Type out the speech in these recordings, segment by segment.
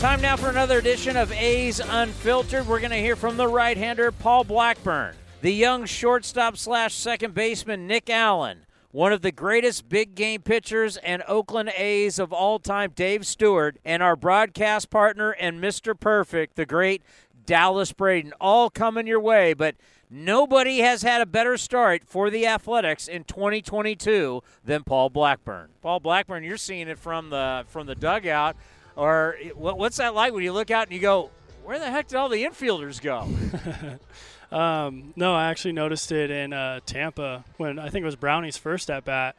Time now for another edition of A's Unfiltered. We're going to hear from the right hander, Paul Blackburn, the young shortstop slash second baseman, Nick Allen, one of the greatest big game pitchers and Oakland A's of all time, Dave Stewart, and our broadcast partner and Mr. Perfect, the great Dallas Braden, all coming your way. But nobody has had a better start for the Athletics in 2022 than Paul Blackburn. Paul Blackburn, you're seeing it from the from the dugout. Or what, what's that like when you look out and you go, where the heck did all the infielders go? Um, no, I actually noticed it in uh, Tampa when I think it was Brownie's first at bat,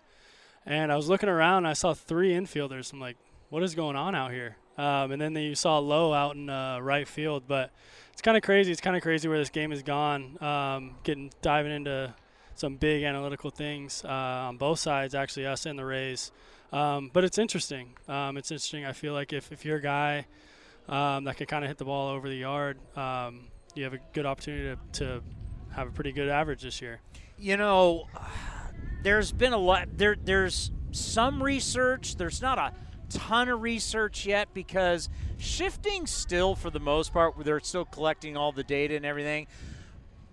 and I was looking around and I saw three infielders. I'm like, what is going on out here? Um, and then you saw Lowe out in uh, right field, but it's kind of crazy. It's kind of crazy where this game has gone. Um, getting diving into some big analytical things uh, on both sides, actually us and the Rays. Um, but it's interesting. Um, it's interesting. I feel like if, if you're a guy um, that can kind of hit the ball over the yard, um, you have a good opportunity to, to have a pretty good average this year. you know, there's been a lot. There, there's some research. There's not a ton of research yet because shifting still, for the most part, they're still collecting all the data and everything.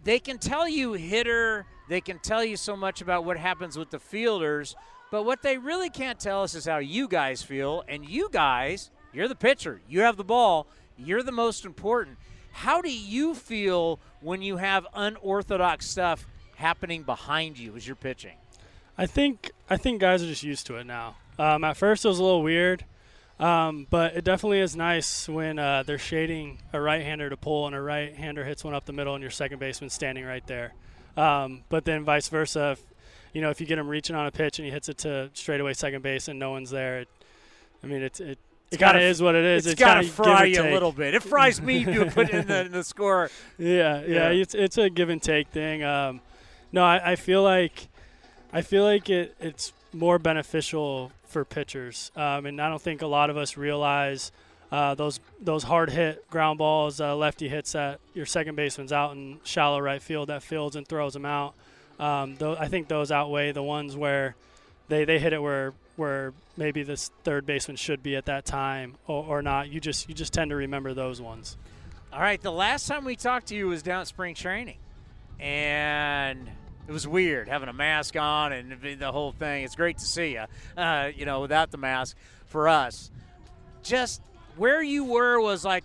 They can tell you hitter. They can tell you so much about what happens with the fielders, but what they really can't tell us is how you guys feel. And you guys, you're the pitcher. You have the ball. You're the most important. How do you feel when you have unorthodox stuff happening behind you as you're pitching? I think I think guys are just used to it now. Um, at first, it was a little weird, um, but it definitely is nice when uh, they're shading a right-hander to pull and a right-hander hits one up the middle and your second baseman standing right there. Um, but then vice versa, if, you know, if you get him reaching on a pitch and he hits it to straightaway second base and no one's there, it, I mean, it it, it kind of is what it is. it's got to fry you a little bit. It fries me to put in the, in the score. Yeah, yeah, Yeah. it's it's a give and take thing. Um, no, I, I feel like I feel like it, it's more beneficial for pitchers, um, and I don't think a lot of us realize uh, those those hard hit ground balls, uh, lefty hits that your second baseman's out in shallow right field that fields and throws them out. Um, tho- I think those outweigh the ones where they, they hit it where where maybe this third baseman should be at that time or, or not. You just you just tend to remember those ones. All right, the last time we talked to you was down at spring training, and it was weird having a mask on and the whole thing. It's great to see you, uh, you know, without the mask for us. Just where you were was like,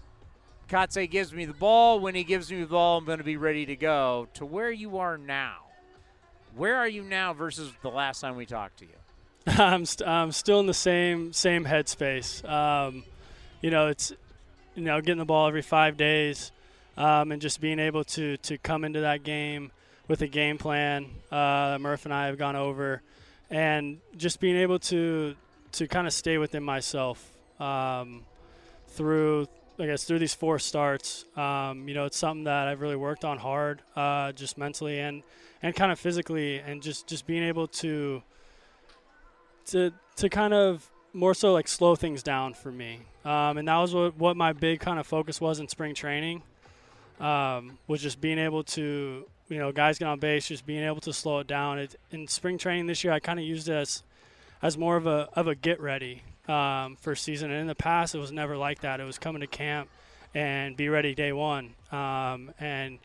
Kotsay gives me the ball. When he gives me the ball, I'm going to be ready to go. To where you are now. Where are you now versus the last time we talked to you? I'm, st- I'm still in the same same headspace. Um, you know, it's you know getting the ball every five days, um, and just being able to to come into that game with a game plan uh, that Murph and I have gone over, and just being able to to kind of stay within myself um, through. I guess through these four starts, um, you know, it's something that I've really worked on hard, uh, just mentally and and kind of physically, and just just being able to to to kind of more so like slow things down for me. Um, and that was what, what my big kind of focus was in spring training. Um, was just being able to you know guys get on base, just being able to slow it down. It, in spring training this year, I kind of used it as as more of a of a get ready um, for season. And in the past, it was never like that. It was coming to camp and be ready day one, um, and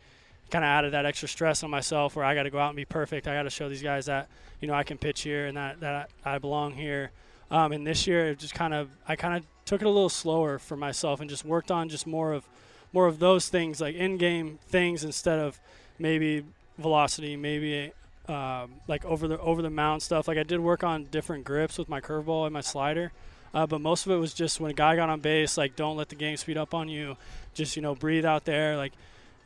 kind of added that extra stress on myself where I got to go out and be perfect. I got to show these guys that you know I can pitch here and that that I belong here. Um, and this year, it just kind of I kind of took it a little slower for myself and just worked on just more of more of those things like in-game things instead of maybe velocity, maybe um, like over the over the mound stuff. Like I did work on different grips with my curveball and my slider, uh, but most of it was just when a guy got on base, like don't let the game speed up on you. Just you know breathe out there, like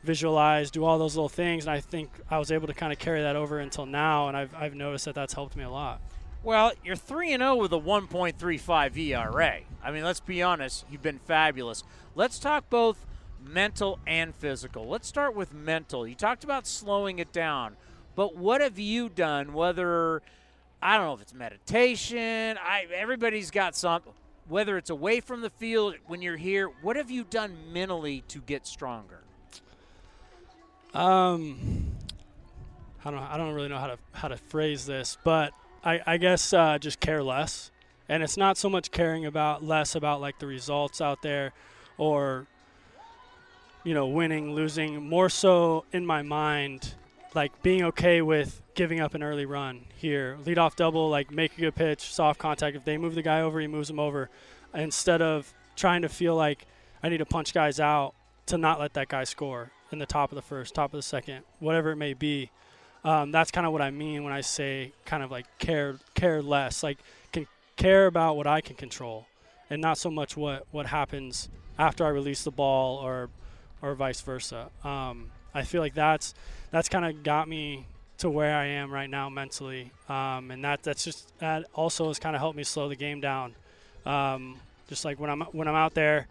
visualize, do all those little things. And I think I was able to kind of carry that over until now, and I've I've noticed that that's helped me a lot. Well, you're 3 and 0 with a 1.35 ERA. I mean, let's be honest, you've been fabulous. Let's talk both mental and physical. Let's start with mental. You talked about slowing it down, but what have you done whether I don't know if it's meditation, I everybody's got some whether it's away from the field when you're here, what have you done mentally to get stronger? Um I don't I don't really know how to how to phrase this, but I, I guess uh, just care less. And it's not so much caring about less about like the results out there or you know winning, losing, more so in my mind like being okay with giving up an early run here. Lead off double, like make a good pitch, soft contact. If they move the guy over, he moves them over. Instead of trying to feel like I need to punch guys out to not let that guy score in the top of the first, top of the second, whatever it may be. Um, that's kind of what I mean when I say kind of like care care less, like can care about what I can control, and not so much what what happens after I release the ball or or vice versa. Um, I feel like that's that's kind of got me to where I am right now mentally, um, and that that's just that also has kind of helped me slow the game down. Um, just like when I'm when I'm out there,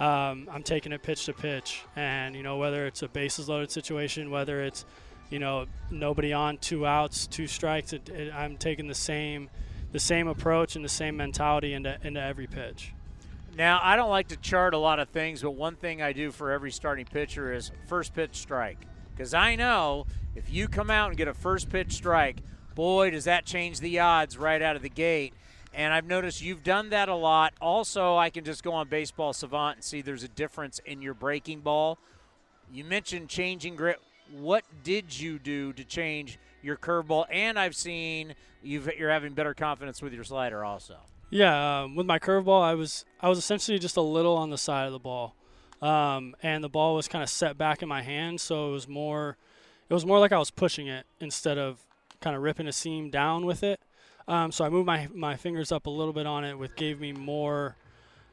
um, I'm taking it pitch to pitch, and you know whether it's a bases loaded situation, whether it's you know nobody on, two outs, two strikes, it, it, I'm taking the same the same approach and the same mentality into into every pitch. Now, I don't like to chart a lot of things, but one thing I do for every starting pitcher is first pitch strike. Because I know if you come out and get a first pitch strike, boy, does that change the odds right out of the gate. And I've noticed you've done that a lot. Also, I can just go on Baseball Savant and see there's a difference in your breaking ball. You mentioned changing grip. What did you do to change your curveball? And I've seen you are having better confidence with your slider also. Yeah, um, with my curveball, I was I was essentially just a little on the side of the ball, um, and the ball was kind of set back in my hand, so it was more it was more like I was pushing it instead of kind of ripping a seam down with it. Um, so I moved my my fingers up a little bit on it, which gave me more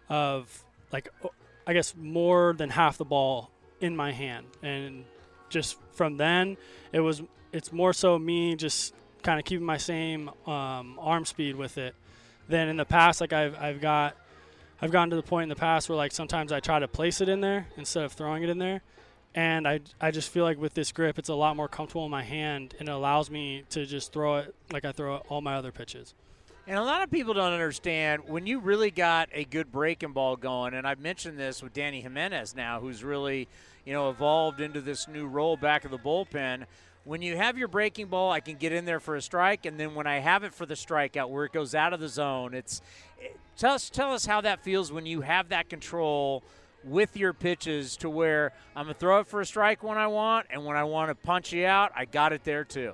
of like I guess more than half the ball in my hand, and just from then it was it's more so me just kind of keeping my same um, arm speed with it then in the past, like I've I've got I've gotten to the point in the past where like sometimes I try to place it in there instead of throwing it in there. And I, I just feel like with this grip, it's a lot more comfortable in my hand and it allows me to just throw it like I throw all my other pitches. And a lot of people don't understand when you really got a good breaking ball going, and I've mentioned this with Dany Jimenez now, who's really, you know, evolved into this new role back of the bullpen when you have your breaking ball, I can get in there for a strike, and then when I have it for the strikeout, where it goes out of the zone, it's it, tell us tell us how that feels when you have that control with your pitches to where I'm gonna throw it for a strike when I want, and when I want to punch you out, I got it there too.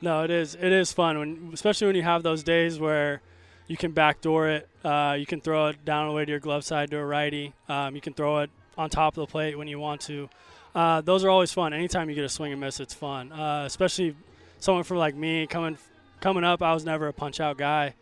No, it is it is fun when especially when you have those days where you can backdoor it, uh, you can throw it down away to your glove side to a righty, um, you can throw it on top of the plate when you want to. Uh, those are always fun. Anytime you get a swing and miss, it's fun. Uh, especially someone from like me coming coming up. I was never a punch out guy,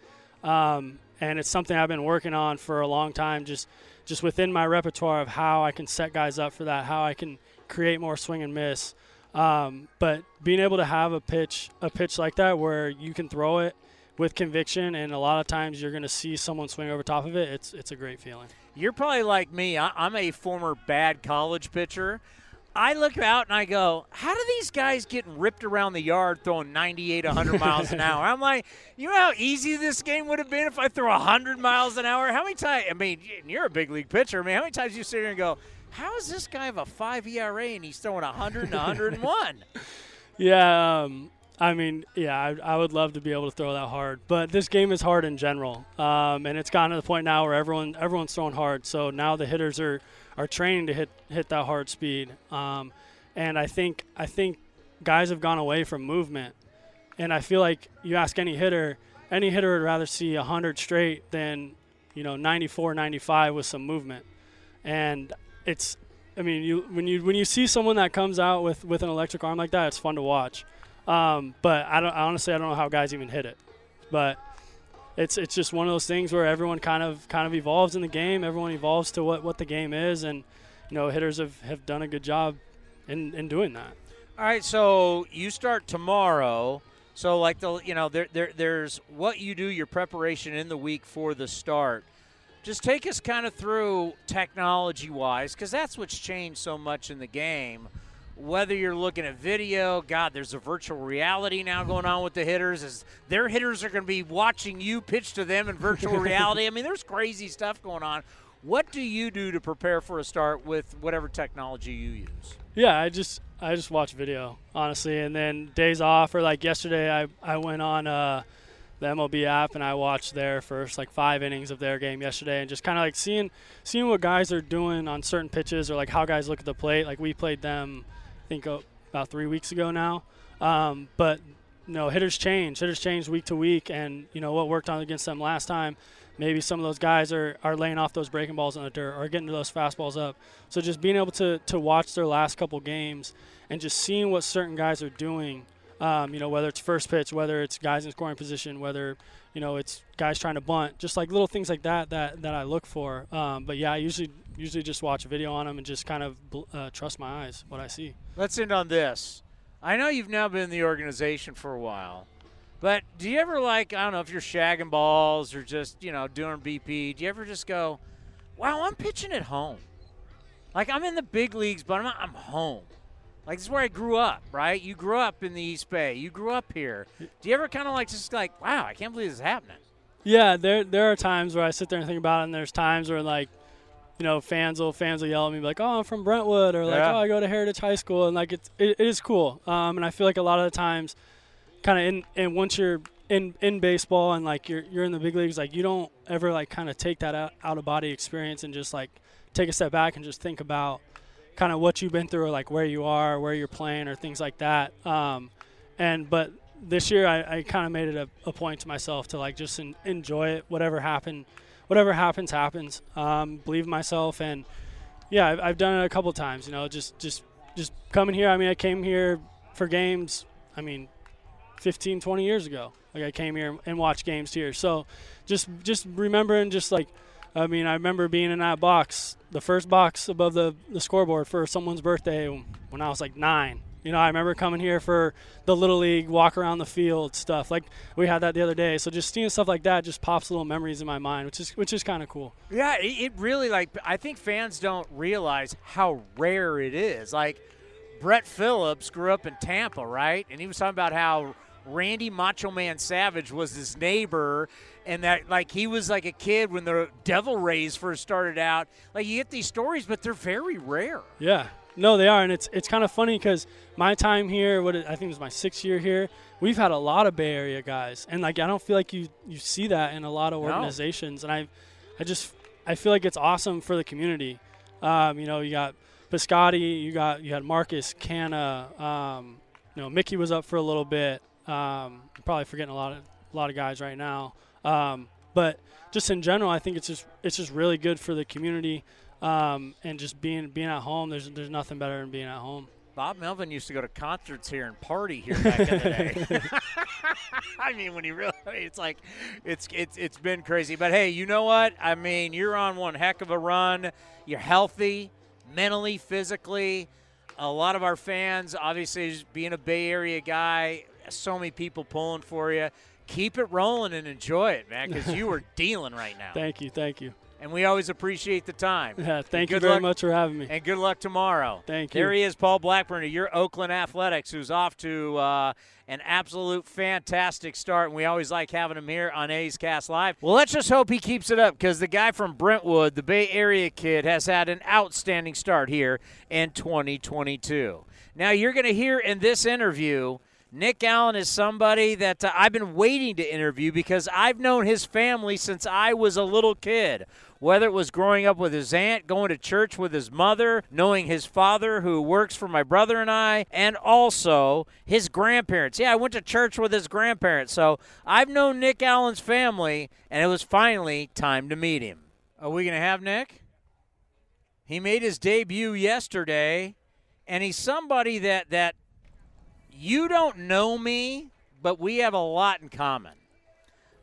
um, and it's something I've been working on for a long time. Just just within my repertoire of how I can set guys up for that, how I can create more swing and miss. Um, but being able to have a pitch a pitch like that where you can throw it with conviction, and a lot of times you're going to see someone swing over top of it. It's it's a great feeling. You're probably like me. I'm a former bad college pitcher. I look out and I go, how do these guys get ripped around the yard throwing 98, 100 miles an hour? I'm like, you know how easy this game would have been if I threw 100 miles an hour? How many times? I mean, you're a big league pitcher. I mean, how many times you sit here and go, how is this guy have a five ERA and he's throwing 100 and 101? yeah, um, I mean, yeah, I, I, would love to be able to throw that hard, but this game is hard in general, um, and it's gotten to the point now where everyone everyone's throwing hard. So now the hitters are are training to hit hit that hard speed. Um, and I think I think guys have gone away from movement, and I feel like you ask any hitter, any hitter would rather see 100 straight than you know 94, 95 with some movement. And it's, I mean, you when you when you see someone that comes out with with an electric arm like that, it's fun to watch. Um, but I don't honestly I don't know how guys even hit it. But it's it's just one of those things where everyone kind of kind of evolves in the game. Everyone evolves to what, what the game is, and you know hitters have, have done a good job in, in doing that. All right, so you start tomorrow. So like the you know there, there there's what you do your preparation in the week for the start. Just take us kind of through technology wise because that's what's changed so much in the game. Whether you're looking at video, God, there's a virtual reality now going on with the hitters. Is their hitters are going to be watching you pitch to them in virtual reality. I mean, there's crazy stuff going on. What do you do to prepare for a start with whatever technology you use? Yeah, I just I just watch video honestly, and then days off or like yesterday, I I went on uh, the MLB app and I watched their first like five innings of their game yesterday, and just kind of like seeing seeing what guys are doing on certain pitches or like how guys look at the plate. Like we played them, think uh, about three weeks ago now, um, but you know hitters change, hitters change week to week, and you know what worked on against them last time maybe some of those guys are, are laying off those breaking balls in the dirt or getting those fastballs up. So just being able to, to watch their last couple games and just seeing what certain guys are doing, um, you know, whether it's first pitch, whether it's guys in scoring position, whether, you know, it's guys trying to bunt, just like little things like that that, that I look for. Um, but yeah, I usually usually just watch a video on them and just kind of uh, trust my eyes, what I see. Let's end on this. I know you've now been in the organization for a while. But do you ever like I don't know if you're shagging balls or just you know doing BP? Do you ever just go, "Wow, I'm pitching at home. Like I'm in the big leagues, but I'm I'm home. Like this is where I grew up, right? You grew up in the East Bay. You grew up here. Do you ever kind of like just like, wow, I can't believe this is happening? Yeah, there there are times where I sit there and think about it, and there's times where like, you know, fans will fans will yell at me like, "Oh, I'm from Brentwood," or like, Yeah. "Oh, I go to Heritage High School," and like it's it, it is cool. Um, and I feel like a lot of the times, kind of in and once you're in in baseball and like you're you're in the big leagues, like you don't ever like kind of take that out, out of body experience and just like take a step back and just think about kind of what you've been through, or like where you are, where you're playing, or things like that. Um, and but this year, I, I kind of made it a, a point to myself to like just en- enjoy it. Whatever happened, whatever happens, happens. Um, believe in myself, and yeah, I've, I've done it a couple times. You know, just just just coming here. I mean, I came here for games. I mean, 15, 20 years ago. Like I came here and watched games here. So just just remembering, just like I mean, I remember being in that box, the first box above the, the scoreboard for someone's birthday when I was like nine. You know, I remember coming here for the little league, walk around the field stuff. Like we had that the other day. So just seeing stuff like that just pops little memories in my mind, which is which is kind of cool. Yeah, it, it really like I think fans don't realize how rare it is. Like Brett Phillips grew up in Tampa, right? And he was talking about how Randy Macho Man Savage was his neighbor and that like he was like a kid when the Devil Rays first started out. Like you get these stories, but they're very rare. Yeah, no, they are, and it's it's kind of funny because my time here, what it- I think it was my sixth year here, we've had a lot of Bay Area guys, and like I don't feel like you you see that in a lot of No. organizations, and I I just I feel like it's awesome for the community. Um, you know, you got Piscotti, you got you had Marcus, Canha, um, you know, Mickey was up for a little bit. Um, probably forgetting a lot of a lot of guys right now, um, but just in general, I think it's just it's just really good for the community um, and just being being at home. There's there's nothing better than being at home. Bob Melvin used to go to concerts here and party here back in the day. I mean, when he really, it's like, it's it's it's been crazy. But hey, you know what? I mean, you're on one heck of a run. You're healthy, mentally, physically. A lot of our fans, obviously, being a Bay Area guy, so many people pulling for you. Keep it rolling and enjoy it, man, because you are dealing right now. Thank you, thank you. And we always appreciate the time. Yeah, thank you very luck- much for having me. And good luck tomorrow. Thank There you. he is, Paul Blackburn of your Oakland Athletics, who's off to uh, an absolute fantastic start. And we always like having him here on A's Cast Live. Well, let's just hope he keeps it up because the guy from Brentwood, the Bay Area kid, has had an outstanding start here in 2022. Now, you're going to hear in this interview. Nick Allen is somebody that uh, I've been waiting to interview because I've known his family since I was a little kid. whether it was growing up with his aunt, going to church with his mother, knowing his father who works for my brother and I, and also his grandparents. Yeah, I went to church with his grandparents. So I've known Nick Allen's family, and it was finally time to meet him. Are we going to have Nick? He made his debut yesterday, and he's somebody that that you don't know me, but we have a lot in common.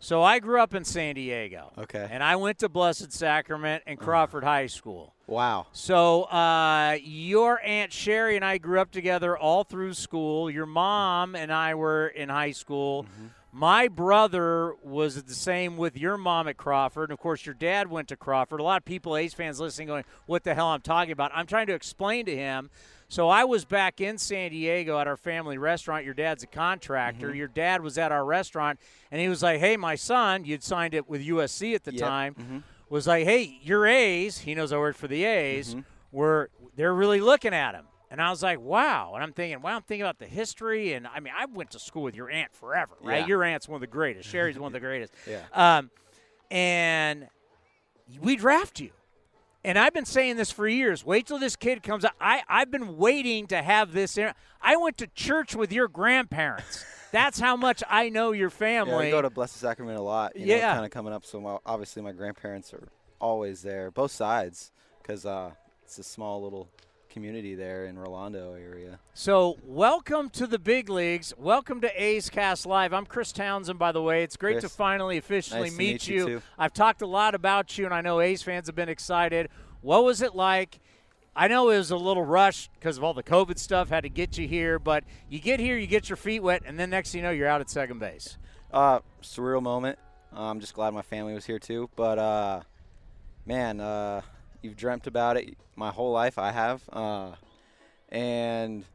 So I grew up in San Diego. Okay. And I went to Blessed Sacrament and Crawford High School. Wow. So uh, your aunt Sherry and I grew up together all through school. Your mom and I were in high school. My brother was the same with your mom at Crawford. And of course, your dad went to Crawford. A lot of people, A's fans listening, going, What the hell I'm talking about? I'm trying to explain to him. So I was back in San Diego at our family restaurant. Your dad's a contractor. Your dad was at our restaurant, and he was like, Hey, my son, you'd signed it with USC at the Yep. time, was like, Hey, your A's, he knows I worked for the A's, Mm-hmm. were they're really looking at him. And I was like, wow. And I'm thinking, wow, I'm thinking about the history. And I mean, I went to school with your aunt forever, right? Yeah. Your aunt's one of the greatest. Sherry's one of the greatest. Yeah. Um, and we draft you. And I've been saying this for years. Wait till this kid comes out. I, I've been waiting to have this. I went to church with your grandparents. That's how much I know your Yeah, family. I go to Blessed Sacrament a lot. You Yeah. kind of coming up. So my, obviously my grandparents are always there, both sides, because uh, it's a small little community there in Rolando area. So, welcome to the big leagues. Welcome to A's Cast Live. I'm Chris Townsend, by the way. It's great to finally officially Nice meet, meet you, too. I've talked a lot about you, and I know A's fans have been excited. What was it like? I know it was a little rushed because of all the COVID stuff, had to get you here, but you get here, you get your feet wet, and then next thing you know, you're out at second base. Uh, surreal moment. Uh, I'm just glad my family was here too. But uh, man, uh, you've dreamt about it my whole life. I have, uh, and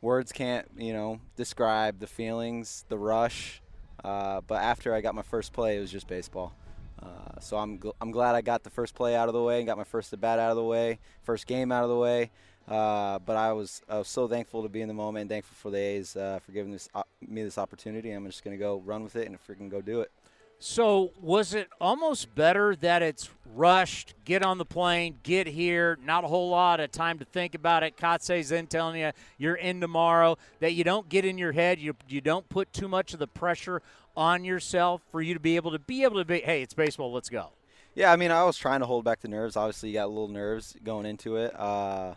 words can't, you know, describe the feelings, the rush. Uh, but after I got my first play, it was just baseball. Uh, so I'm gl- I'm glad I got the first play out of the way and got my first at bat out of the way, first game out of the way. Uh, but I was I was so thankful to be in the moment and thankful for the A's uh, for giving this op- me this opportunity. I'm just gonna go run with it and freaking go do it. So, was it almost better that it's rushed, get on the plane, get here, not a whole lot of time to think about it? Kotsay's then telling you you're in tomorrow, that you don't get in your head, you, you don't put too much of the pressure on yourself for you to be able to be able to be, hey, it's baseball, let's go. Yeah, I mean, I was trying to hold back the nerves. Obviously, you got a little nerves going into it. Uh,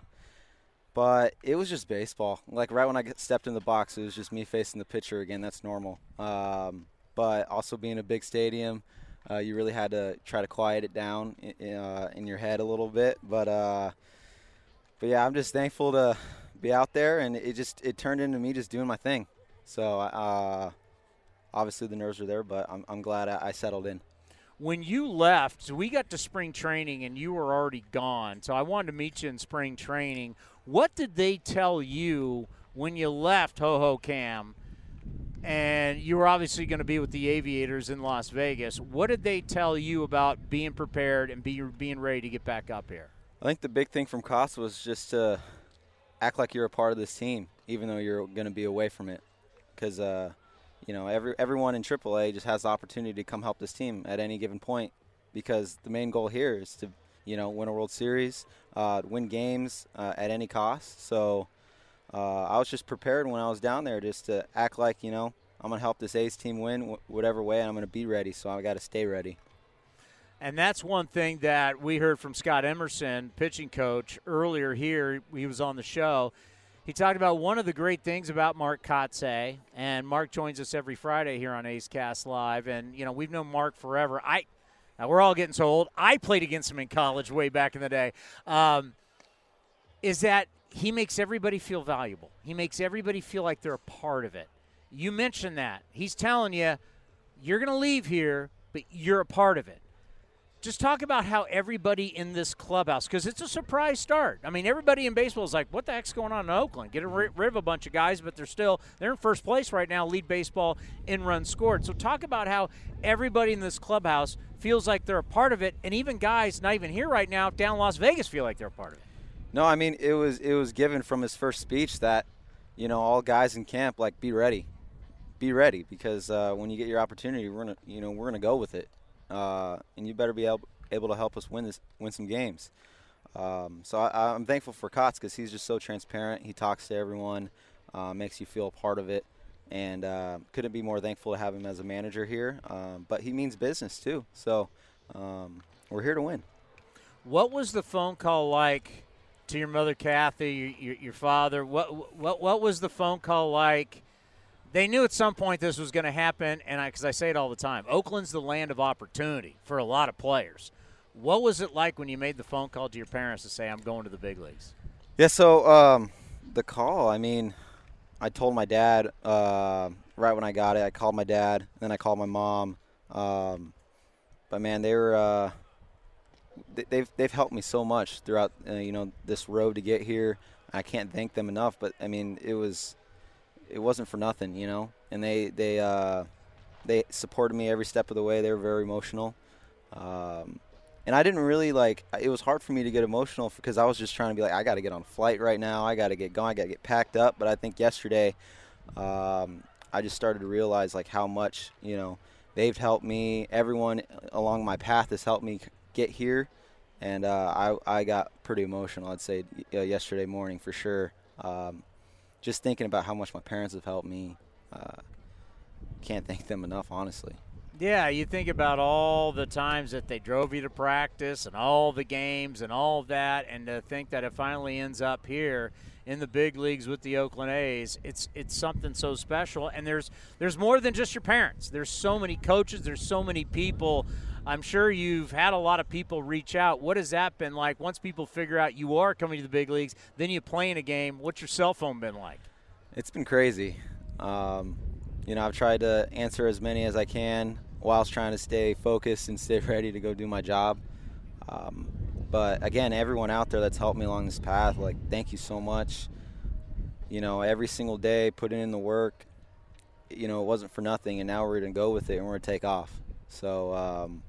but it was just baseball. Like right when I stepped in the box, it was just me facing the pitcher again. That's normal. Um, but also being a big stadium, uh, you really had to try to quiet it down in, uh, in your head a little bit. But uh, but yeah, I'm just thankful to be out there, and it just it turned into me just doing my thing. So uh, obviously the nerves were there, but I'm, I'm glad I, I settled in. When you left, so we got to spring training and you were already gone. So I wanted to meet you in spring training. What did they tell you when you left Hohokam? And you were obviously going to be with the Aviators in Las Vegas. What did they tell you about being prepared and be, being ready to get back up here? I think the big thing from Costa was just to act like you're a part of this team, even though you're going to be away from it. Because, uh, you know, every everyone in AAA just has the opportunity to come help this team at any given point. Because the main goal here is to, you know, win a World Series, uh, win games uh, at any cost. So uh, I was just prepared when I was down there just to act like, you know, I'm going to help this A's team win wh- whatever way, and I'm going to be ready. So I got to stay ready. And that's one thing that we heard from Scott Emerson, pitching coach, earlier here. He was on the show. He talked about one of the great things about Mark Kotsay, and Mark joins us every Friday here on A's Cast Live. And you know we've known Mark forever. I now we're all getting so old. I played against him in college way back in the day. Um, is that he makes everybody feel valuable. He makes everybody feel like they're a part of it. You mentioned that. He's telling you you're going to leave here, but you're a part of it just talk about how everybody in this clubhouse because it's a surprise start i mean everybody in baseball is like what the heck's going on in oakland get rid of a bunch of guys but they're still they're in first place right now lead baseball in runs scored so talk about how everybody in this clubhouse feels like they're a part of it and even guys not even here right now down las vegas feel like they're a part of it No, I mean it was it was given from his first speech that, you know, all guys in camp like be ready, be ready because uh, when you get your opportunity, we're gonna you know we're gonna go with it, uh, and you better be able able to help us win this, win some games. Um, so I, I'm thankful for Kotz because he's just so transparent. He talks to everyone, uh, makes you feel a part of it, and uh, couldn't be more thankful to have him as a manager here. Um, but he means business too, so um, we're here to win. What was the phone call like to your mother, Kathy, your, your, father? What what what was the phone call like? They knew at some point this was going to happen, and because I, I say it all the time, Oakland's the land of opportunity for a lot of players. What was it like when you made the phone call to your parents to say, "I'm going to the big leagues"? Yeah, so um, the call. I mean, I told my dad uh, right when I got it. I called my dad, then I called my mom. Um, but man, they were uh, they've they've helped me so much throughout uh, you know this road to get here. I can't thank them enough. But I mean, it was it wasn't for nothing, you know. And they they uh, they supported me every step of the way. They were very emotional. Um, and I didn't really like. It was hard for me to get emotional because I was just trying to be like, I got to get on a flight right now. I got to get going. I got to get packed up. But I think yesterday, um, I just started to realize like how much you know they've helped me. Everyone along my path has helped me get here, and uh, I I got pretty emotional. I'd say uh, yesterday morning for sure. Um, just thinking about how much my parents have helped me. Uh, can't thank them enough, honestly. Yeah, you think about all the times that they drove you to practice and all the games and all that, and to think that it finally ends up here in the big leagues with the Oakland A's, it's it's something so special. And there's there's more than just your parents. There's so many coaches. There's so many people. I'm sure you've had a lot of people reach out. What has that been like? Once people figure out you are coming to the big leagues, then you play in a game. What's your cell phone been like? It's been crazy. Um, you know, I've tried to answer as many as I can whilst trying to stay focused and stay ready to go do my job. Um, but again, everyone out there that's helped me along this path, like, thank you so much. You know, every single day, putting in the work, you know, it wasn't for nothing, and now we're going to go with it and we're going to take off. So, um,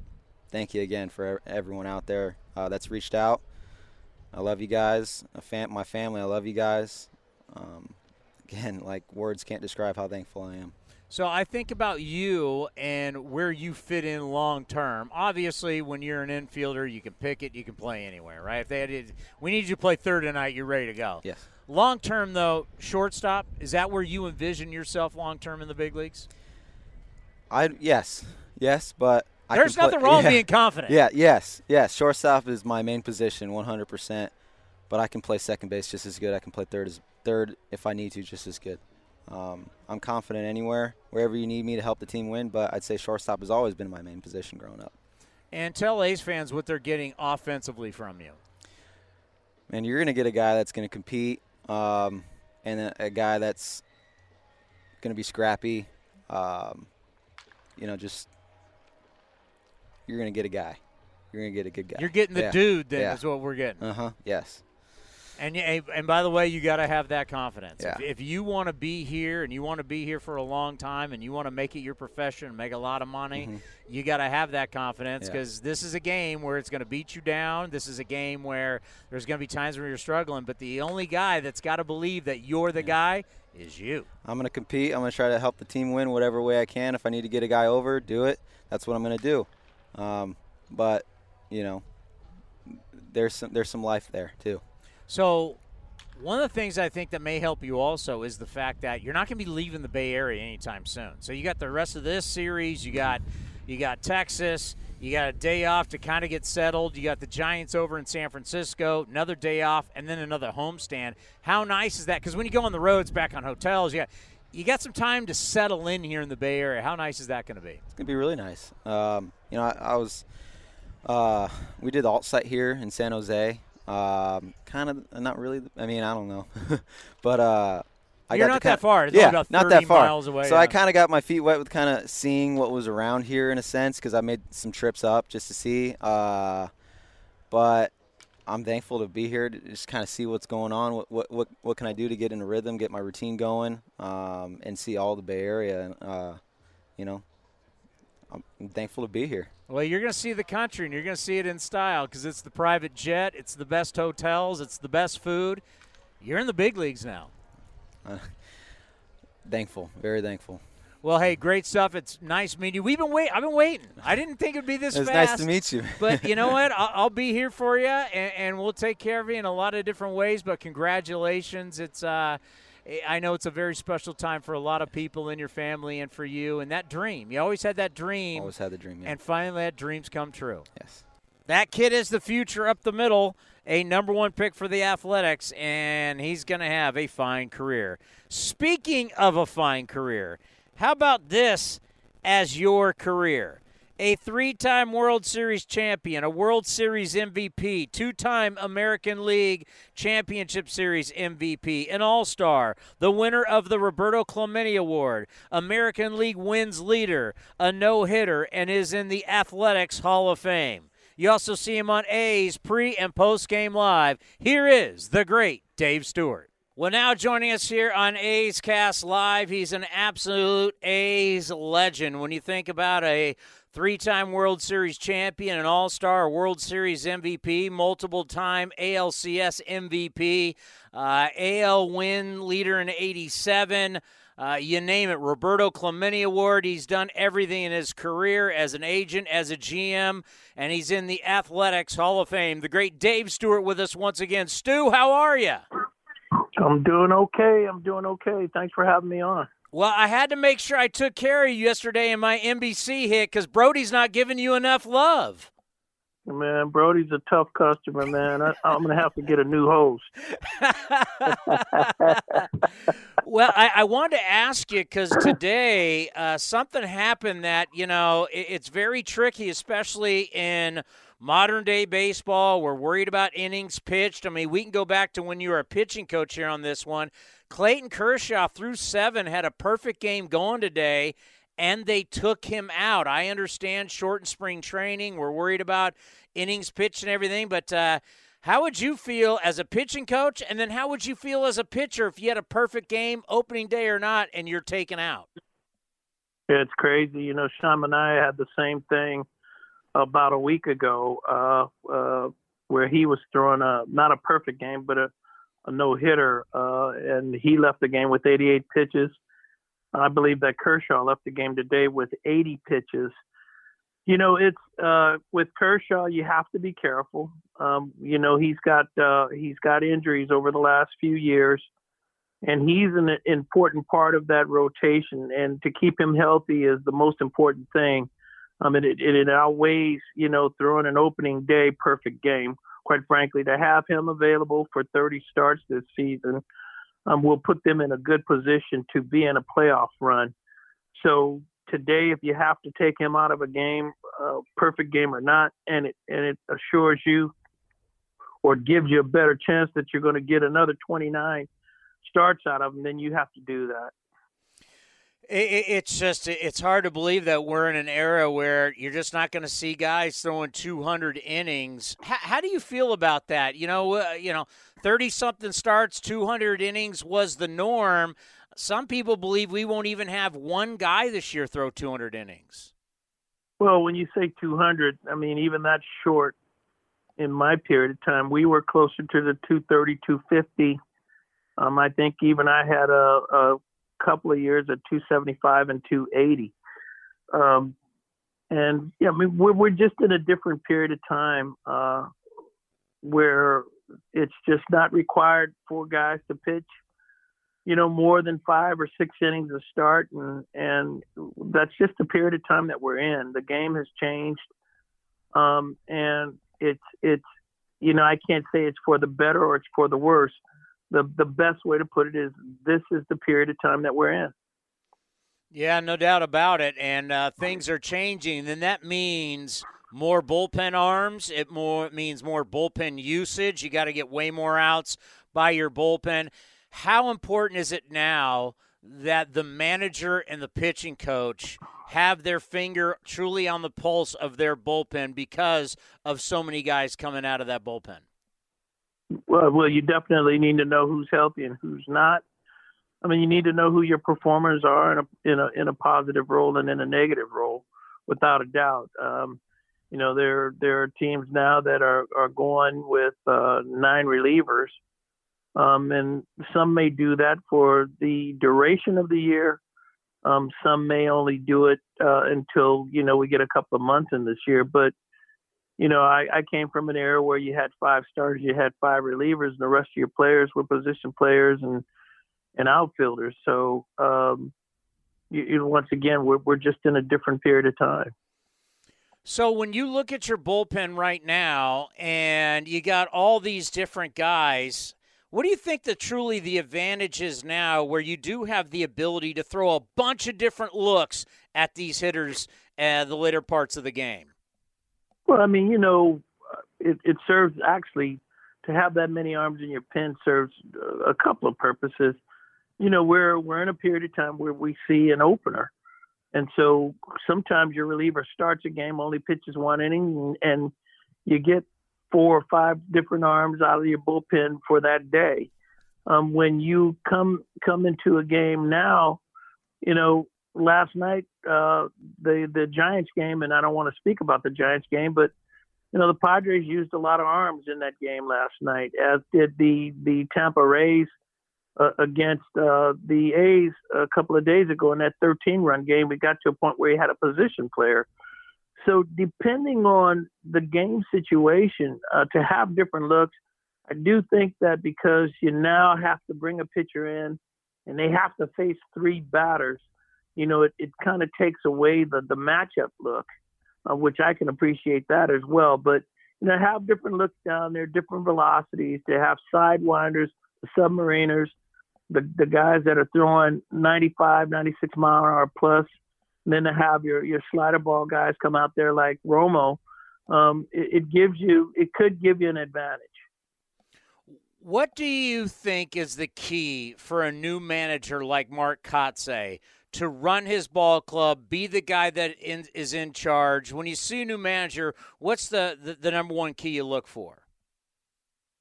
thank you again for everyone out there uh, that's reached out. I love you guys. Fam- my family, I love you guys. Um, again, like, words can't describe how thankful I am. So I think about you and where you fit in long term. Obviously, when you're an infielder, you can pick it, you can play anywhere, right? If they had, we need you to play third tonight, you're ready to go. Yes. Long term, though, shortstop is that where you envision yourself long term in the big leagues? I yes, yes, but there's nothing play, wrong yeah, being confident. Yeah, yes, yes. Shortstop is my main position, 100. percent But I can play second base just as good. I can play third as third if I need to, just as good. Um, I'm confident anywhere, wherever you need me to help the team win, but I'd say shortstop has always been my main position growing up. And tell A's fans what they're getting offensively from you. Man, you're going to get a guy that's going to compete um, and a, a, guy that's going to be scrappy. Um, you know, just you're going to get a guy. You're going to get a good guy. You're getting the yeah. dude, then, yeah. is what we're getting. Uh huh. Yes. And and by the way, you got to have that confidence. Yeah. If, if you want to be here and you want to be here for a long time and you want to make it your profession and make a lot of money, mm-hmm. you got to have that confidence Yeah. because this is a game where it's going to beat you down. This is a game where there's going to be times where you're struggling, but the only guy that's got to believe that you're the guy is you. I'm going to compete. I'm going to try to help the team win whatever way I can. If I need to get a guy over, do it. That's what I'm going to do. Um, but you know, there's some there's some life there too. So, one of the things I think that may help you also is the fact that you're not going to be leaving the Bay Area anytime soon. So you got the rest of this series. You got you got Texas. You got a day off to kind of get settled. You got the Giants over in San Francisco. Another day off, and then another homestand. How nice is that? Because when you go on the roads, back on hotels, you got you got some time to settle in here in the Bay Area. How nice is that going to be? It's gonna be really nice. Um, you know, I, I was uh, we did the alt site here in San Jose. Um, kind of not really. I mean, I don't know, but uh, I You're got not that far. It's yeah, about not that far. miles away, So yeah. I kind of got my feet wet with kind of seeing what was around here in a sense because I made some trips up just to see. Uh, but I'm thankful to be here to just kind of see what's going on. What, what what what can I do to get in a rhythm, get my routine going, um, and see all the Bay Area. And uh, you know, I'm thankful to be here. Well, you're going to see the country, and you're going to see it in style because it's the private jet, it's the best hotels, it's the best food. You're in the big leagues now. Uh, thankful, very thankful. Well, hey, great stuff. It's nice meeting you. We've been waiting. I've been waiting. I didn't think it'd be this It's fast. nice to meet you. but you know what? I'll, I'll be here for you, and, and, we'll take care of you in a lot of different ways. But congratulations! It's uh, I know it's a very special time for a lot of people in your family and for you. And that dream, you always had that dream. Always had the dream. Yeah. And finally, that dream's come true. Yes. That kid is the future up the middle, a number one pick for the Athletics, and he's going to have a fine career. Speaking of a fine career, how about this as your career? A three time World Series champion, a World Series MVP, two time American League Championship Series MVP, an All Star, the winner of the Roberto Clemente Award, American League wins leader, a no hitter, and is in the Athletics Hall of Fame. You also see him on A's pre and post game live. Here is the great Dave Stewart. Well, now joining us here on A's Cast Live, he's an absolute A's legend. When you think about a three time World Series champion, an All Star, World Series MVP, multiple time ALCS MVP, uh, AL win leader in 87. Uh, you name it, Roberto Clemente Award. He's done everything in his career as an agent, as a GM, and he's in the Athletics Hall of Fame. The great Dave Stewart with us once again. Stu, how are you? I'm doing okay. I'm doing okay. Thanks for having me on. Well, I had to make sure I took care of you yesterday in my NBC hit because Brodie's not giving you enough love. Man, Brodie's a tough customer, man. I, am going to have to get a new host. well, I, I, wanted to ask you because today uh, something happened that, you know, it, it's very tricky, especially in modern day baseball. We're worried about innings pitched. I mean, we can go back to when you were a pitching coach here on this one. Clayton Kershaw through seven had a perfect game going today, and they took him out. I understand shortened spring training. We're worried about innings pitched and everything, but uh, how would you feel as a pitching coach, and then how would you feel as a pitcher if you had a perfect game, opening day or not, and you're taken out? It's crazy. You know, Sean and I had the same thing about a week ago, uh, uh, where he was throwing a not a perfect game, but a, a no hitter, uh, and he left the game with 88 pitches. I believe that Kershaw left the game today with 80 pitches. You know, it's uh, with Kershaw, you have to be careful. Um, you know, he's got uh, he's got injuries over the last few years, and he's an important part of that rotation. And to keep him healthy is the most important thing. Um, it, it, it outweighs, you know, throwing an opening day perfect game. Quite frankly, to have him available for 30 starts this season um, will put them in a good position to be in a playoff run. So today, if you have to take him out of a game, uh, perfect game or not, and it and it assures you or gives you a better chance that you're going to get another 29 starts out of him, then you have to do that. It's just it's hard to believe that we're in an era where you're just not going to see guys throwing 200 innings. How, how, do you feel about that? You know, uh, you know, 30 something starts, 200 innings was the norm. Some people believe we won't even have one guy this year throw 200 innings. Well, when you say 200, I mean even that's short. In my period of time, we were closer to the 230, 250. Um, I think even I had a, a couple of years at 275 and 280. Um, and yeah, I mean, we're, we're just in a different period of time uh, where it's just not required for guys to pitch, you know, more than five or six innings to start, and and that's just the period of time that we're in. The game has changed, um, and it's it's you know I can't say it's for the better or it's for the worse the the best way to put it is this is the period of time that we're in. Yeah, no doubt about it. And uh, things are changing. Then that means more bullpen arms. It more it means more bullpen usage. You got to get way more outs by your bullpen. How important is it now that the manager and the pitching coach have their finger truly on the pulse of their bullpen because of so many guys coming out of that bullpen? Well, well, you definitely need to know who's healthy and who's not. I mean, you need to know who your performers are in a in a in a positive role and in a negative role, without a doubt. Um, you know, there there are teams now that are are going with uh, nine relievers, um, and some may do that for the duration of the year. Um, some may only do it uh, until you know we get a couple of months in this year. But you know, I, I came from an era where you had five stars, you had five relievers, and the rest of your players were position players and and outfielders. So um, you, you, once again, we're we're just in a different period of time. So when you look at your bullpen right now, and you got all these different guys what do you think the truly the advantage is now where you do have the ability to throw a bunch of different looks at these hitters uh, the later parts of the game? Well, I mean, you know, it, it serves actually to have that many arms in your pen serves a couple of purposes. You know, we're we're in a period of time where we see an opener, and so sometimes your reliever starts a game, only pitches one inning, and, and you get four or five different arms out of your bullpen for that day. Um, when you come come into a game now, you know, last night uh, the the Giants game, and I don't want to speak about the Giants game, but you know the Padres used a lot of arms in that game last night, as did the the Tampa Rays uh, against uh, the A's a couple of days ago in that 13 run game. We got to a point where he had a position player so depending on the game situation, uh, to have different looks, I do think that because you now have to bring a pitcher in and they have to face three batters, you know, it, it kind of takes away the, the matchup look, uh, which I can appreciate that as well. But, you know, have different looks down there, different velocities. To have sidewinders, submariners, the, the guys that are throwing 95, 96 mile an hour plus – and then to have your your slider ball guys come out there like Romo, um, it, it gives you it could give you an advantage. What do you think is the key for a new manager like Mark Kotsay to run his ball club, be the guy that in, is in charge? When you see a new manager, what's the, the, the number one key you look for?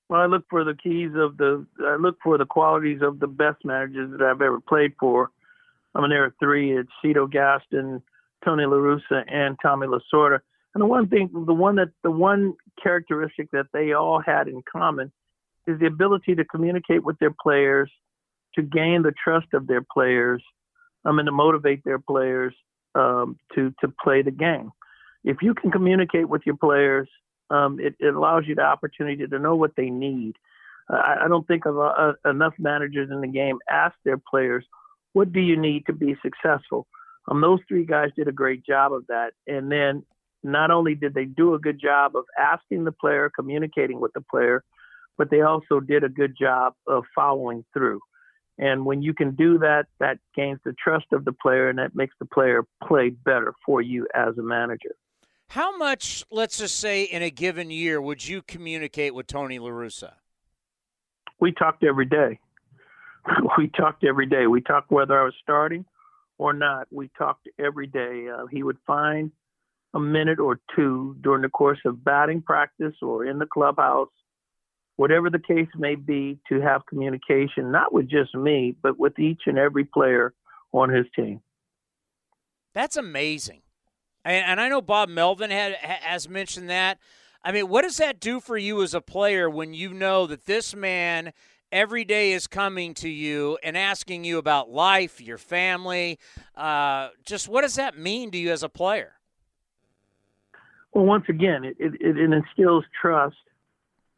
Well, I look for the keys of the I look for the qualities of the best managers that I've ever played for. I mean, there are three. It's Cito Gaston, Tony La Russa, and Tommy Lasorda. And the one thing, the one that, the one characteristic that they all had in common is the ability to communicate with their players, to gain the trust of their players, um, and to motivate their players um, to to play the game. If you can communicate with your players, um, it, it, allows you the opportunity to know what they need. Uh, I, I, don't think of uh, enough managers in the game ask their players what do you need to be successful? Um, those three guys did a great job of that. And then not only did they do a good job of asking the player, communicating with the player, but they also did a good job of following through. And when you can do that, that gains the trust of the player and that makes the player play better for you as a manager. How much, let's just say, in a given year, would you communicate with Tony La Russa? We talked every day. we talked every day. We talked whether I was starting or not. We talked every day. Uh, he would find a minute or two during the course of batting practice or in the clubhouse, whatever the case may be, to have communication, not with just me, but with each and every player on his team. That's amazing. And, and I know Bob Melvin had, has mentioned that. I mean, what does that do for you as a player when you know that this man every day is coming to you and asking you about life, your family. Uh, just what does that mean to you as a player? Well, once again, it, it, it instills trust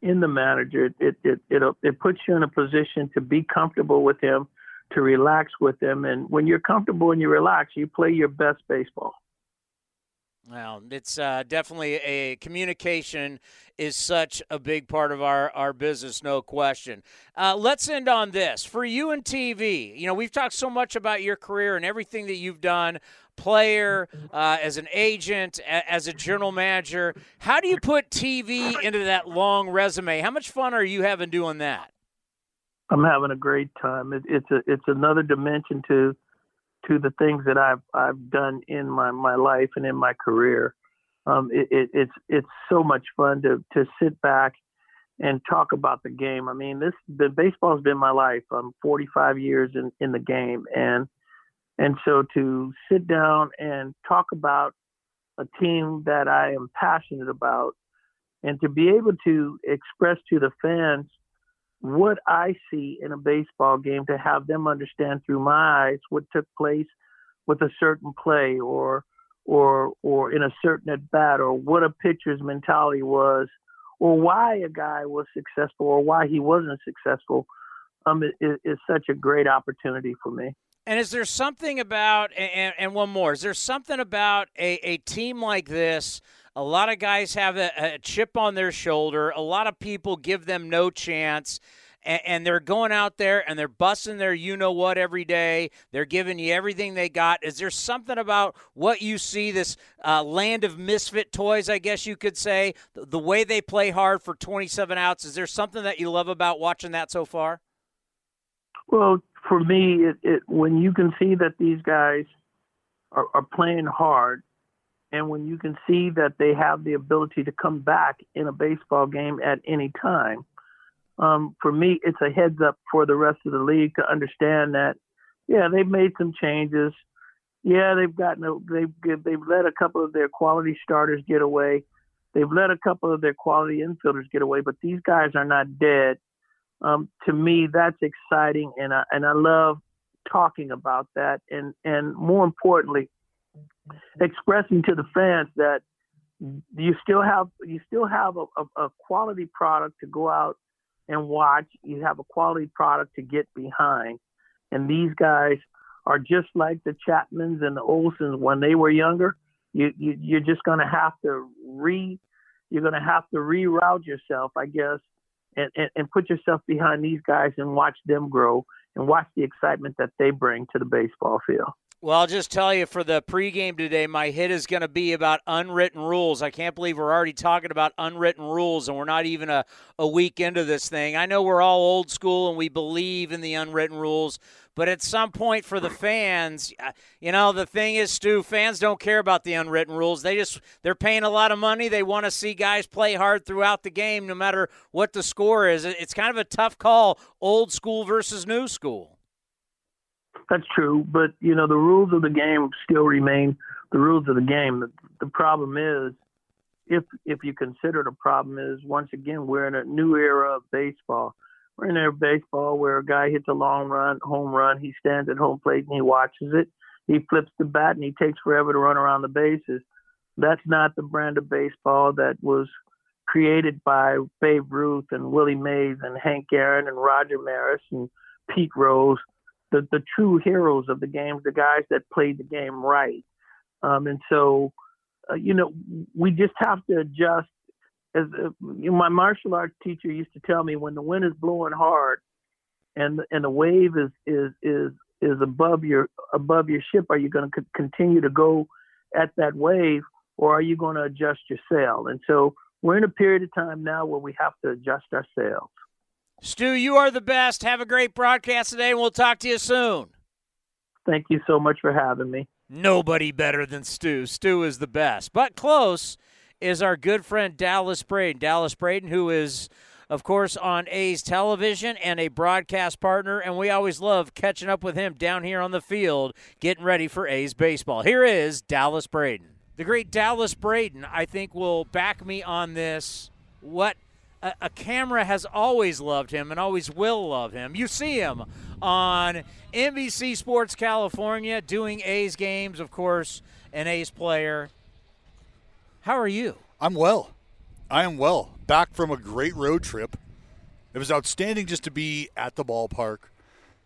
in the manager. It, it, it, it, puts you in a position to be comfortable with him, to relax with him. And when you're comfortable and you relax, you play your best baseball. Well, it's uh, definitely a communication is such a big part of our, our business, no question. Uh, let's end on this. For you and TV, you know, we've talked so much about your career and everything that you've done player, uh, as an agent, a- as a general manager. How do you put TV into that long resume? How much fun are you having doing that? I'm having a great time. It, it's a it's another dimension to to the things that I've I've done in my, my life and in my career. Um, it, it, it's it's so much fun to to sit back and talk about the game. I mean, this the baseball's been my life. I'm 45 years in in the game, and and so to sit down and talk about a team that I am passionate about, and to be able to express to the fans what I see in a baseball game to have them understand through my eyes what took place with a certain play or or or in a certain at bat or what a pitcher's mentality was or why a guy was successful or why he wasn't successful um, is, is such a great opportunity for me. And is there something about, and, and one more, is there something about a, a team like this? A lot of guys have a, a chip on their shoulder. A lot of people give them no chance and, and they're going out there and they're busting their you know what every day. They're giving you everything they got. Is there something about what you see, this uh, land of misfit toys, I guess you could say, the, the way they play hard for 27 outs? Is there something that you love about watching that so far? Well, for me, it, it when you can see that these guys are, are playing hard, and when you can see that they have the ability to come back in a baseball game at any time, um, for me, it's a heads up for the rest of the league to understand that, yeah, they've made some changes. Yeah, they've gotten a, they've they've let a couple of their quality starters get away. They've let a couple of their quality infielders get away, but these guys are not dead. Um, to me, that's exciting, and I, and I love talking about that, and and more importantly, expressing to the fans that you still have you still have a, a, a quality product to go out and watch. You have a quality product to get behind. And these guys are just like the Chapmans and the Olsons when they were younger. You, you you're just going to have to re you're going to have to reroute yourself, I guess, and, and, and put yourself behind these guys and watch them grow and watch the excitement that they bring to the baseball field. Well, I'll just tell you for the pregame today, my hit is going to be about unwritten rules. I can't believe we're already talking about unwritten rules and we're not even a, a week into this thing. I know we're all old school and we believe in the unwritten rules, but at some point for the fans, uh, you know, the thing is, Stu, fans don't care about the unwritten rules. They just, they're paying a lot of money. They want to see guys play hard throughout the game no matter what the score is. It's kind of a tough call, old school versus new school. That's true, but you know the rules of the game still remain the rules of the game. The, the problem is, if if you consider the problem is, once again we're in a new era of baseball. We're in a baseball where a guy hits a long run, home run, he stands at home plate and he watches it. He flips the bat and he takes forever to run around the bases. That's not the brand of baseball that was created by Babe Ruth and Willie Mays and Hank Aaron and Roger Maris and Pete Rose the the true heroes of the game, the guys that played the game right. Um, and so, uh, you know, we just have to adjust. As uh, you know, my martial arts teacher used to tell me, when the wind is blowing hard, and and the wave is is is is above your above your ship, are you going to c- continue to go at that wave, or are you going to adjust your sail? And so, we're in a period of time now where we have to adjust our sails. Stu, you are the best. Have a great broadcast today, and we'll talk to you soon. Thank you so much for having me. Nobody better than Stu. Stu is the best. But close is our good friend Dallas Braden. Dallas Braden, who is, of course, on A's television and a broadcast partner, and we always love catching up with him down here on the field, getting ready for A's baseball. Here is Dallas Braden. The great Dallas Braden, I think, will back me on this. What a, a, camera has always loved him and always will love him. You see him on NBC Sports California doing A's games, of course, an A's player. How are you? I'm well. I am well. Back from a great road trip. It was outstanding just to be at the ballpark,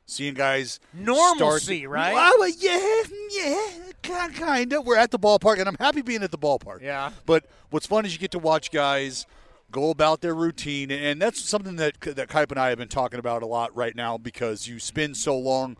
seeing guys normalcy, start, right? Well, yeah, yeah, kind of. We're at the ballpark, and I'm happy being at the ballpark. Yeah. But what's fun is you get to watch guys – go about their routine, and that's something that that Kuip and I have been talking about a lot right now because you spend so long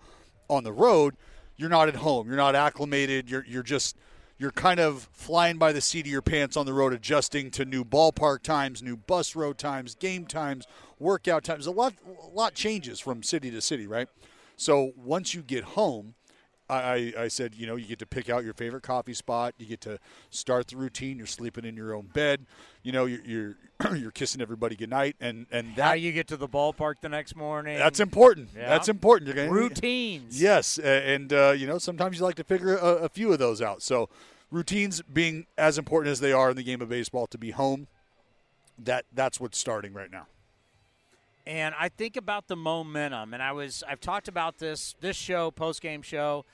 on the road, you're not at home, you're not acclimated, you're you're just you're kind of flying by the seat of your pants on the road, adjusting to new ballpark times, new bus road times, game times, workout times. A lot, a lot changes from city to city, right? So once you get home, I, I said, you know, you get to pick out your favorite coffee spot. You get to start the routine. You're sleeping in your own bed. You know, you're you're, you're kissing everybody goodnight, and and that how you get to the ballpark the next morning. That's important. Yeah. That's important. You're gonna, routines. Yes, and uh, you know sometimes you like to figure a, a few of those out. So routines being as important as they are in the game of baseball to be home. That that's what's starting right now and I think about the momentum. And I was I've talked about this this show post game show.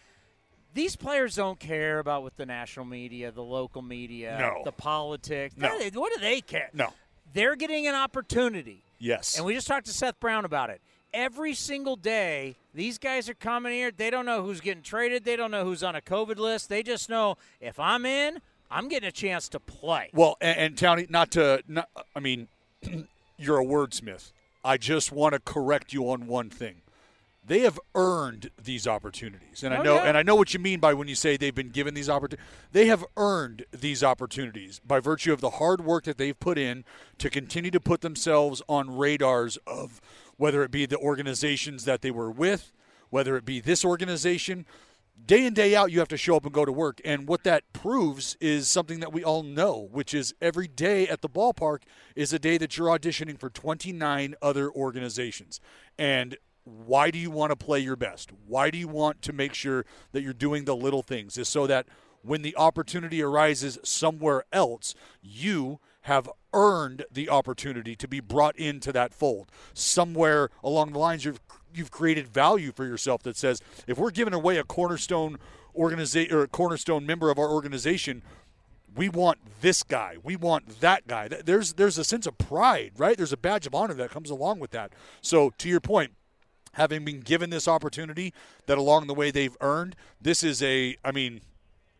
These players don't care about what the national media, the local media, No. the politics. No. They- What do they care? No. They're getting an opportunity. Yes. And we just talked to Seth Brown about it. Every single day, these guys are coming here. They don't know who's getting traded. They don't know who's on a COVID list. They just know if I'm in, I'm getting a chance to play. Well, and, and Townie, not to, not, I mean, you're a wordsmith. I just want to correct you on one thing. They have earned these opportunities, and I Oh, know, yeah. and I know what you mean by when you say they've been given these opportunities. They have earned these opportunities by virtue of the hard work that they've put in to continue to put themselves on radars of whether it be the organizations that they were with, whether it be this organization, day in day out you have to show up and go to work and what that proves is something that we all know which is every day at the ballpark is a day that you're auditioning for 29 other organizations and why do you want to play your best? Why do you want to make sure that you're doing the little things? Is so that when the opportunity arises somewhere else you have earned the opportunity to be brought into that fold. Somewhere along the lines you've you've created value for yourself that says if we're giving away a cornerstone organization or a cornerstone member of our organization we want this guy we want that guy. There's there's a sense of pride right? There's a badge of honor that comes along with that. So to your point having been given this opportunity that along the way they've earned this is a i mean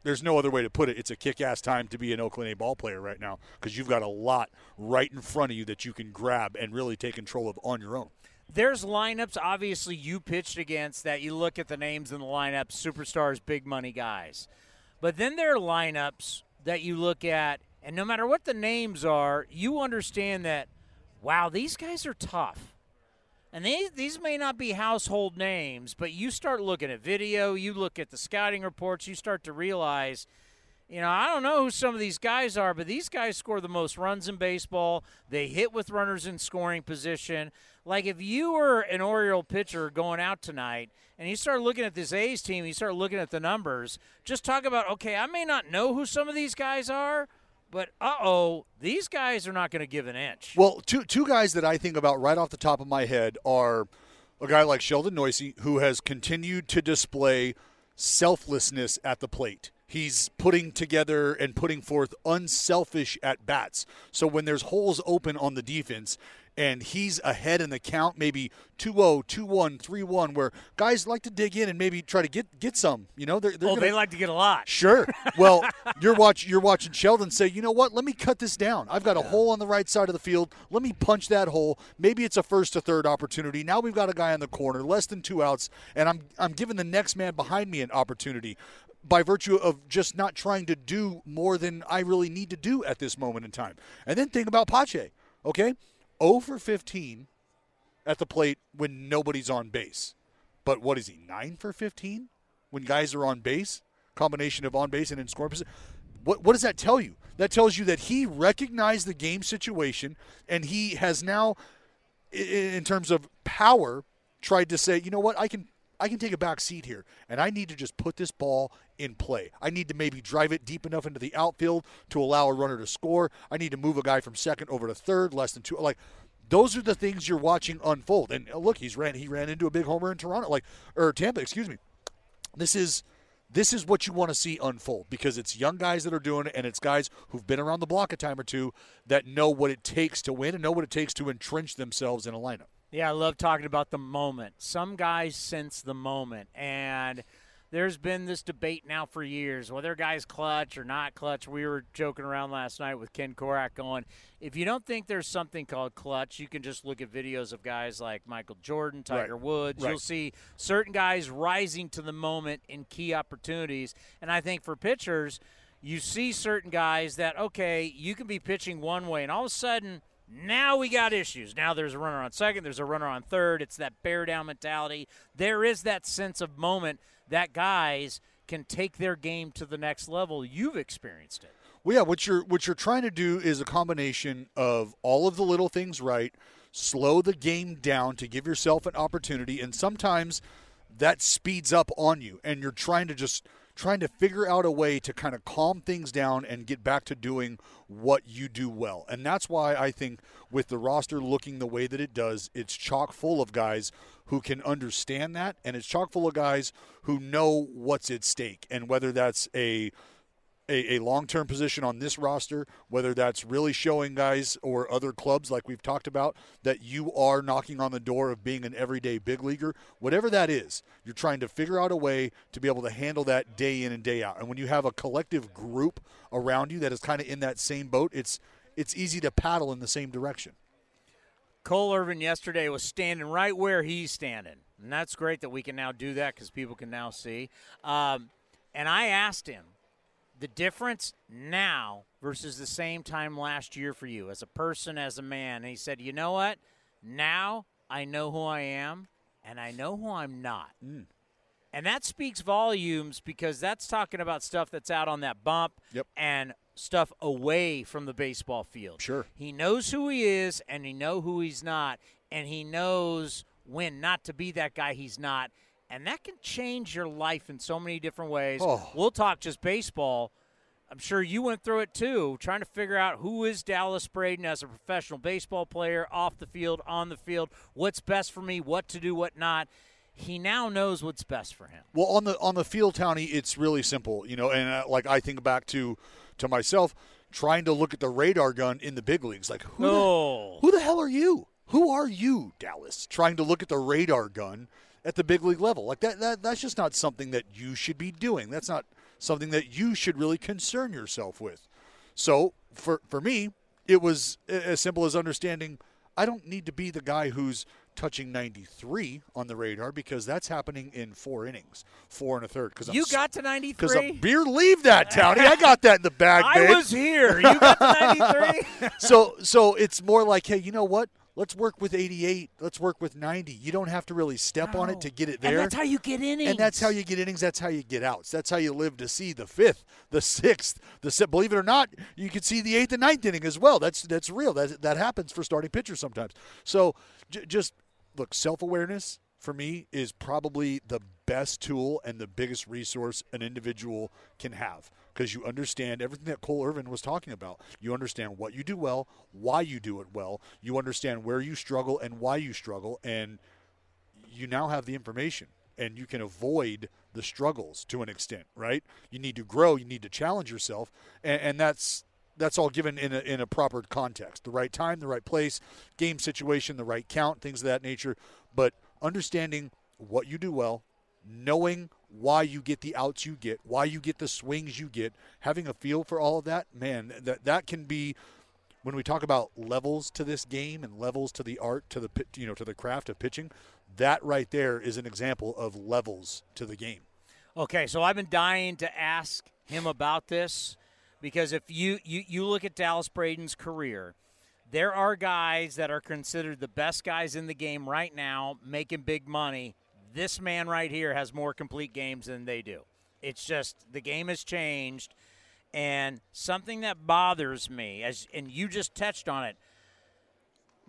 there's no other way to put it. It's a kick-ass time to be an Oakland A ball player right now because you've got a lot right in front of you that you can grab and really take control of on your own. There's lineups, obviously, you pitched against that you look at the names in the lineup, superstars, big money guys. But then there are lineups that you look at, and no matter what the names are, you understand that, wow, these guys are tough. And these, these may not be household names, but you start looking at video, you look at the scouting reports, you start to realize, you know, I don't know who some of these guys are, but these guys score the most runs in baseball. They hit with runners in scoring position. Like if you were an Oriole pitcher going out tonight and you start looking at this A's team, you start looking at the numbers, just talk about, okay, I may not know who some of these guys are, but uh oh, these guys are not going to give an inch. Well, two two guys that I think about right off the top of my head are a guy like Sheldon Neuse, who has continued to display selflessness at the plate. He's putting together and putting forth unselfish at bats. So when there's holes open on the defense and he's ahead in the count, maybe 2-0, 2-1, 3-1, where guys like to dig in and maybe try to get get some. You know, they're, they're oh, gonna, they like to get a lot. Sure. Well, you're watch you're watching Sheldon say, you know what? Let me cut this down. I've got a hole on the right side of the field. Let me punch that hole. Maybe it's a first to third opportunity. Now we've got a guy on the corner, less than two outs, and I'm I'm giving the next man behind me an opportunity by virtue of just not trying to do more than I really need to do at this moment in time. And then think about Pache. Okay, 0 for 15 at the plate when nobody's on base. But what is he? Nine for 15 when guys are on base. Combination of on base and in scoring position. What what does that tell you? That tells you that he recognized the game situation and he has now, in terms of power, tried to say, you know what, I can I can take a back seat here, and I need to just put this ball in play. I need to maybe drive it deep enough into the outfield to allow a runner to score. I need to move a guy from second over to third, less than two. Like those are the things you're watching unfold. And uh, look, he's ran he ran into a big homer in Toronto, like or Tampa, excuse me. This is this is what you want to see unfold because it's young guys that are doing it and it's guys who've been around the block a time or two that know what it takes to win and know what it takes to entrench themselves in a lineup. Yeah, I love talking about the moment. Some guys sense the moment, and there's been this debate now for years whether guy's clutch or not clutch. We were joking around last night with Ken Korach going, if you don't think there's something called clutch, you can just look at videos of guys like Michael Jordan, Tiger Right. Woods. Right. You'll see certain guys rising to the moment in key opportunities. And I think for pitchers, you see certain guys that, okay, you can be pitching one way, and all of a sudden, now we got issues. Now there's a runner on second, there's a runner on third. It's that bear down mentality. There is that sense of moment that guys can take their game to the next level. You've experienced it. Well, yeah, what you're what you're trying to do is a combination of all of the little things right, slow the game down to give yourself an opportunity, and sometimes that speeds up on you, and you're trying to just trying to figure out a way to kind of calm things down and get back to doing what you do well. And that's why I think with the roster looking the way that it does, it's chock full of guys who can understand that and it's chock full of guys who know what's at stake and whether that's a a, a long term position on this roster, whether that's really showing guys or other clubs like we've talked about that you are knocking on the door of being an everyday big leaguer, whatever that is, you're trying to figure out a way to be able to handle that day in and day out. And when you have a collective group around you that is kind of in that same boat, it's it's easy to paddle in the same direction. Cole Irvin yesterday was standing right where he's standing. And that's great that we can now do that because people can now see. Um, and I asked him, the difference now versus the same time last year for you as a person, as a man. And he said, you know what? Now I know who I am and I know who I'm not. Mm. And that speaks volumes because that's talking about stuff that's out on that bump Yep. and stuff away from the baseball field. Sure. He knows who he is and he know who he's not and he knows when not to be that guy he's not. And that can change your life in so many different ways. Oh. We'll talk just baseball. I'm sure you went through it too, trying to figure out who is Dallas Braden as a professional baseball player, off the field, on the field, what's best for me, what to do, what not. He now knows what's best for him. Well, on the on the field, Townie, it's really simple, you know. And uh, like I think back to to myself trying to look at the radar gun in the big leagues, like who Oh. the, who the hell are you? Who are you, Dallas? Trying to look at the radar gun at the big league level, like that, that that's just not something that you should be doing. That's not something that you should really concern yourself with. So for for me, it was as simple as understanding I don't need to be the guy who's touching 93 on the radar because that's happening in four innings, four and a third. Because You got to 93. because 93? beer leave that Townie. I got that in the bag. I babe. was here. You got to 93? so so it's more like, hey, you know what? Let's work with 88. Let's work with 90. You don't have to really step on it to get it there. And that's how you get innings. And that's how you get innings. That's how you get outs. That's how you live to see the fifth, the sixth, the se- believe it or not, you can see the eighth and ninth inning as well. That's that's real. That that happens for starting pitchers sometimes. So j- just look, self awareness for me is probably the best tool and the biggest resource an individual can have because you understand everything that Cole Irvin was talking about. You understand what you do well, why you do it well. You understand where you struggle and why you struggle, and you now have the information and you can avoid the struggles to an extent, right? You need to grow, you need to challenge yourself, and, and that's that's all given in a, in a proper context, the right time, the right place, game situation, the right count, things of that nature. But understanding what you do well, knowing why you get the outs you get, why you get the swings you get, having a feel for all of that, man, that that can be when we talk about levels to this game and levels to the art to the you know to the craft of pitching, that right there is an example of levels to the game. Okay, so I've been dying to ask him about this because if you, you, you look at Dallas Braden's career, there are guys that are considered the best guys in the game right now making big money. This man right here has more complete games than they do. It's just the game has changed. And something that bothers me, as and you just touched on it,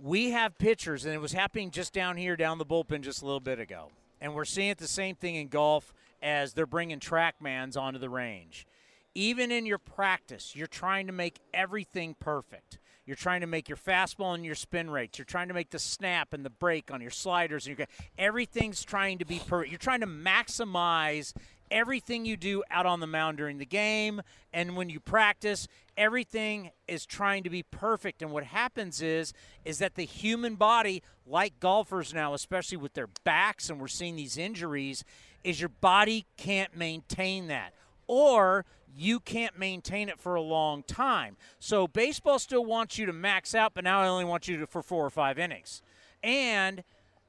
we have pitchers, and it was happening just down here, down the bullpen, just a little bit ago. And we're seeing it the same thing in golf as they're bringing TrackMans onto the range. Even in your practice, you're trying to make everything perfect. You're trying to make your fastball and your spin rates. You're trying to make the snap and the break on your sliders. And your, everything's trying to be perfect. You're trying to maximize everything you do out on the mound during the game and when you practice everything is trying to be perfect and what happens is is that the human body like golfers now especially with their backs and we're seeing these injuries is your body can't maintain that or you can't maintain it for a long time so baseball still wants you to max out but now i only want you to for four or five innings and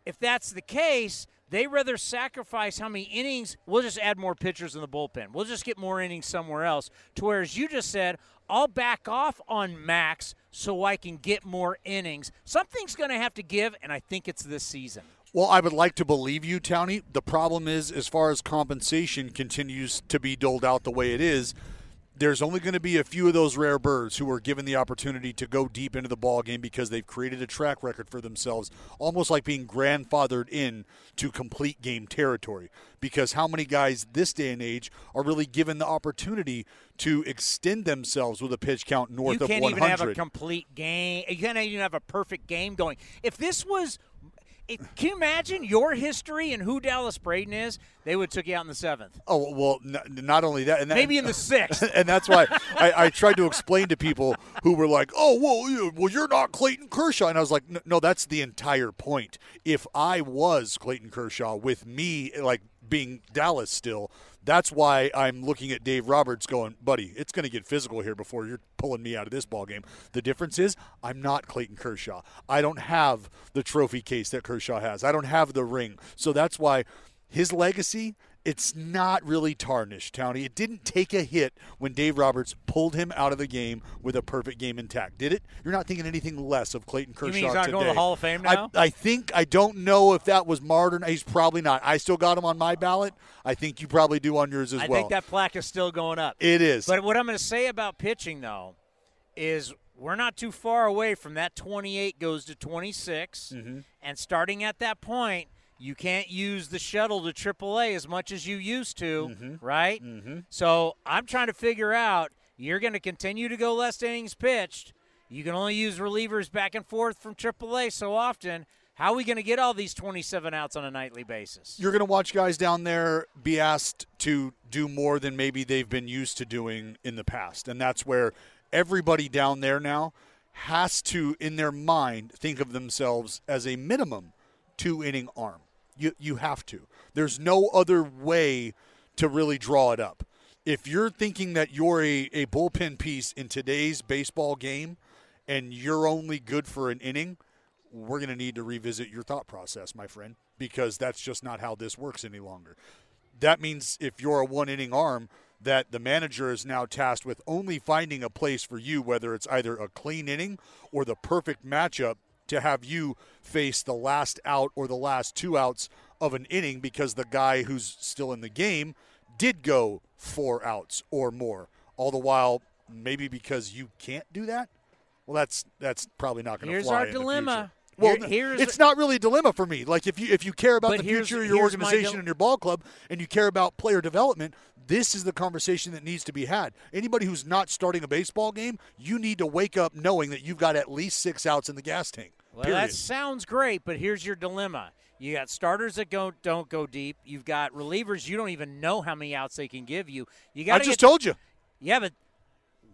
if that's the case, they rather sacrifice how many innings. We'll just add more pitchers in the bullpen. We'll just get more innings somewhere else. To where, as you just said, I'll back off on max so I can get more innings. Something's going to have to give, and I think it's this season. Well, I would like to believe you, Townie. The problem is, as far as compensation continues to be doled out the way it is, there's only going to be a few of those rare birds who are given the opportunity to go deep into the ball game because they've created a track record for themselves, almost like being grandfathered in to complete game territory. Because how many guys this day and age are really given the opportunity to extend themselves with a pitch count north of 100? you can't even have a complete game. You can't even have a perfect game going. If this was, it, can you imagine your history and who Dallas Braden is? They would have took you out in the seventh, Oh well, n- not only that, and that, maybe in the sixth. and that's why I, I tried to explain to people who were like, "Oh, well, you, well, you're not Clayton Kershaw," and I was like, "No, no, that's the entire point. If I was Clayton Kershaw, with me like being Dallas still, that's why I'm looking at Dave Roberts, going, buddy, it's going to get physical here before you're pulling me out of this ball game. The difference is I'm not Clayton Kershaw. I don't have the trophy case that Kershaw has. I don't have the ring, so that's why." his legacy, it's not really tarnished, Townie. It didn't take a hit when Dave Roberts pulled him out of the game with a perfect game intact, did it? You're not thinking anything less of Clayton Kershaw You mean he's not today. going to the Hall of Fame now? I, I think I don't know if that was martyr. He's probably not. I still got him on my ballot. I think you probably do on yours as I well. I think that plaque is still going up. it is. But what I'm going to say about pitching, though, is we're not too far away from that 28 goes to 26. Mm-hmm. And starting at that point, you can't use the shuttle to AAA as much as you used to, Mm-hmm. right? So I'm trying to figure out you're going to continue to go less innings pitched. You can only use relievers back and forth from AAA so often. How are we going to get all these 27 outs on a nightly basis? you're going to watch guys down there be asked to do more than maybe they've been used to doing in the past. And that's where everybody down there now has to, in their mind, think of themselves as a minimum two inning arm. You, you have to. There's no other way to really draw it up. If you're thinking that you're a, a bullpen piece in today's baseball game and you're only good for an inning, we're going to need to revisit your thought process, my friend, because that's just not how this works any longer. That means if you're a one inning arm, that the manager is now tasked with only finding a place for you, whether it's either a clean inning or the perfect matchup to have you face the last out or the last two outs of an inning because the guy who's still in the game did go four outs or more. All the while, maybe because you can't do that. Well, that's that's probably not going to fly. Here's our dilemma. Well, Here- here's- it's not really a dilemma for me. Like if you if you care about the future of your organization and your ball club, and you care about player development, this is the conversation that needs to be had. Anybody who's not starting a baseball game, you need to wake up knowing that you've got at least six outs in the gas tank. Well, period. that sounds great, but here's your dilemma. You got starters that go don't go deep. You've got relievers you don't even know how many outs they can give you. You got I just told you. Yeah, but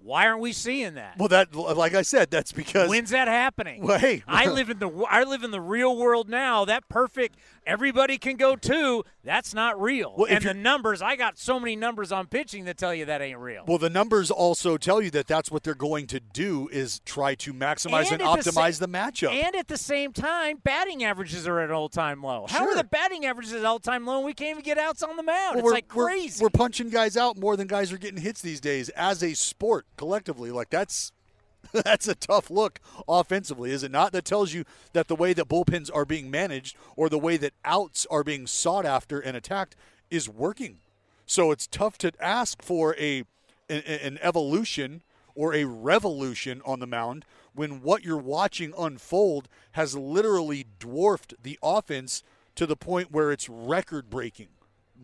why aren't we seeing that? Well, that like I said, that's because When's that happening? Well, hey. I live in the I live in the real world now. That perfect everybody can go to. That's not real. Well, and the numbers, I got so many numbers on pitching that tell you that ain't real. Well, the numbers also tell you that that's what they're going to do is try to maximize and, the sa- optimize the, matchup. And at the same time, batting averages are at all time low. How Sure. are the batting averages at all time low? and We can't even get outs on the mound. Well, it's we're, like we're- crazy. We're, punching guys out more than guys are getting hits these days as a sport collectively. Like that's that's a tough look offensively, is it not? That tells you that the way that bullpens are being managed or the way that outs are being sought after and attacked is working. So it's tough to ask for a an, an evolution or a revolution on the mound when what you're watching unfold has literally dwarfed the offense to the point where it's record breaking.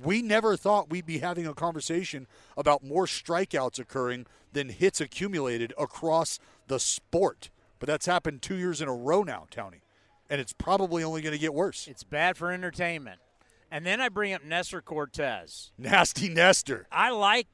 We never thought we'd be having a conversation about more strikeouts occurring than hits accumulated across the sport. But that's happened two years in a row now, Tony. And it's probably only going to get worse. it's bad for entertainment. And then I bring up Nestor Cortes. Nasty Nestor. I like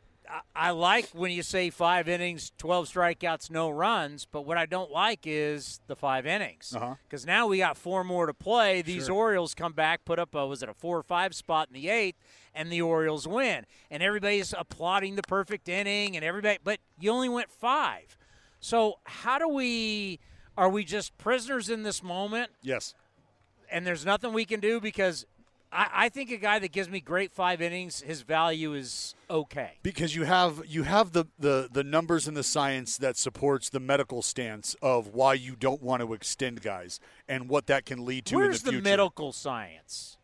I- like when you say five innings, twelve strikeouts, no runs. But what I don't like is the five innings Uh-huh. because now we got four more to play. These Orioles come back, put up a was it a four or five spot in the eighth, and the Orioles win. And everybody's applauding the perfect inning, and everybody, but you only went five. So how do we? Are we just prisoners in this moment? Yes. and there's nothing we can do because I, I think a guy that gives me great five innings, his value is okay. because you have you have the, the the numbers and the science that supports the medical stance of why you don't want to extend guys and what that can lead to Where's in the future. the, future. medical science?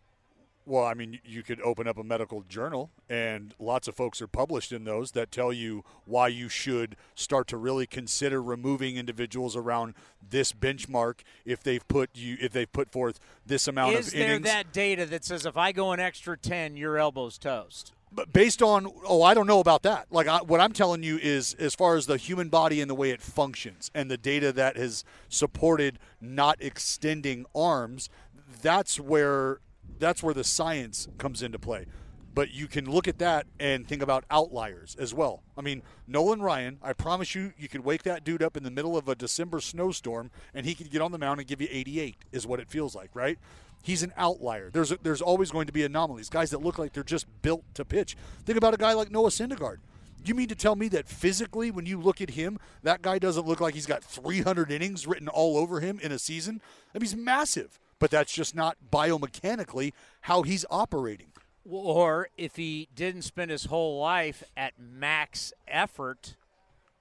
Well, I mean, you could open up a medical journal, and lots of folks are published in those that tell you why you should start to really consider removing individuals around this benchmark if they've put you if they've put forth this amount Is of innings. Is there that data that says if I go an extra 10, your elbow's toast? But based on oh i don't know about that like I, what i'm telling you is as far as the human body and the way it functions and the data that has supported not extending arms that's where that's where the science comes into play but you can look at that and think about outliers as well i mean nolan ryan i promise you you could wake that dude up in the middle of a december snowstorm and he could get on the mound and give you 88 is what it feels like right he's an outlier. There's a, there's always going to be anomalies. Guys that look like they're just built to pitch. Think about a guy like Noah Syndergaard. You mean to tell me that physically, when you look at him, that guy doesn't look like he's got 300 innings written all over him in a season? I mean, he's massive, but that's just not biomechanically how he's operating. Or if he didn't spend his whole life at max effort,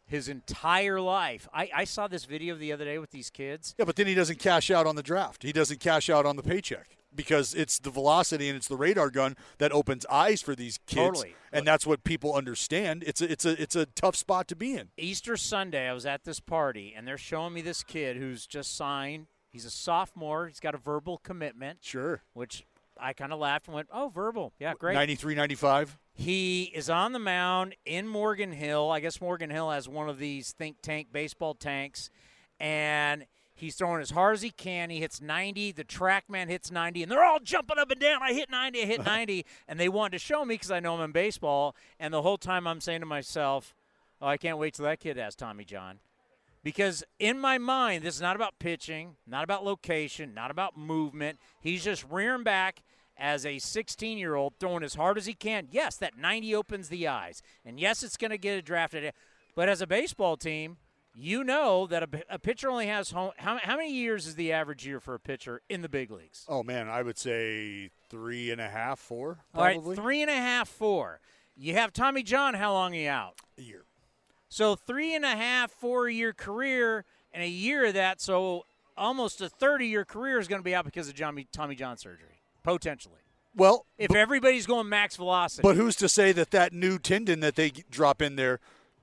his entire life. I, I saw this video the other day with these kids. Yeah, but then he doesn't cash out on the draft. He doesn't cash out on the paycheck because it's the velocity and it's the radar gun that opens eyes for these kids, Totally. and that's what people understand. It's a, it's a it's a tough spot to be in. Easter Sunday, I was at this party, and they're showing me this kid who's just signed. He's a sophomore. He's got a verbal commitment, Sure. which I kind of laughed and went, "Oh, verbal, yeah, great." 93, 95. He is on the mound in Morgan Hill. I guess Morgan Hill has one of these think tank baseball tanks, and he's throwing as hard as he can. He hits 90. The TrackMan hits 90, and they're all jumping up and down. I hit 90. I hit 90, and they wanted to show me because I know him in baseball. And the whole time I'm saying to myself, "Oh, I can't wait till that kid has Tommy John." Because in my mind, this is not about pitching, not about location, not about movement. He's just rearing back as a 16 year old, throwing as hard as he can. Yes, that 90 opens the eyes. And yes, it's going to get a drafted. But as a baseball team, you know that a, a pitcher only has home. How, how many years is the average year for a pitcher in the big leagues? Oh man, I would say three and a half, four. All right, three and a half, four. You have Tommy John. How long are you out? a year. So three and a half, four year career, and a year of that, so almost a 30 year career is going to be out because of Johnny, Tommy John surgery, potentially. Well, If but, everybody's going max velocity. but who's to say that that new tendon that they drop in there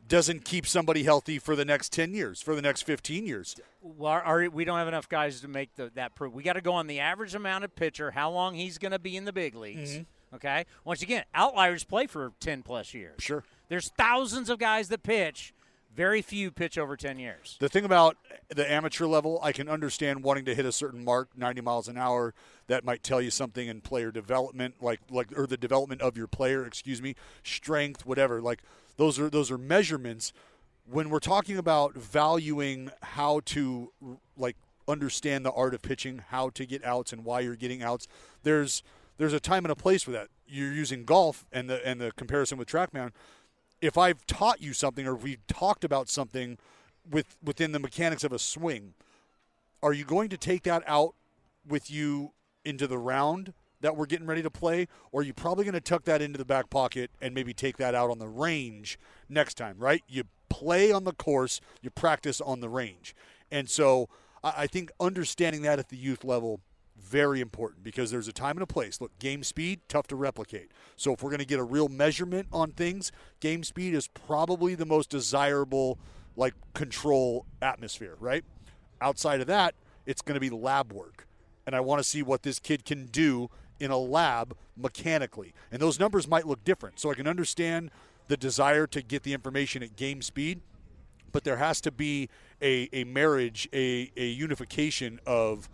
doesn't keep somebody healthy for the next 10 years, for the next 15 years? well, are, are- we don't have enough guys to make the, that proof. We got to go on the average amount of pitcher, how long he's going to be in the big leagues. Mm-hmm. Okay. Once again, outliers play for 10 plus years. Sure. There's thousands of guys that pitch. Very few pitch over 10 years. The thing about the amateur level, I can understand wanting to hit a certain mark, 90 miles an hour. That might tell you something in player development, like like or the development of your player, excuse me, strength, whatever. Like those are those are measurements. When we're talking about valuing how to like understand the art of pitching, how to get outs, and why you're getting outs, there's there's a time and a place for that. You're using golf and the and the comparison with TrackMan if I've taught you something or we've talked about something with within the mechanics of a swing, are you going to take that out with you into the round that we're getting ready to play, or are you probably going to tuck that into the back pocket and maybe take that out on the range next time? Right? You play on the course, you practice on the range, and so I think understanding that at the youth level very important because there's a time and a place. Look, game speed, tough to replicate. So if we're going to get a real measurement on things, game speed is probably the most desirable like control atmosphere, right? Outside of that, it's going to be lab work. And I want to see what this kid can do in a lab mechanically. And those numbers might look different. So I can understand the desire to get the information at game speed, but there has to be a, a marriage, a, a unification of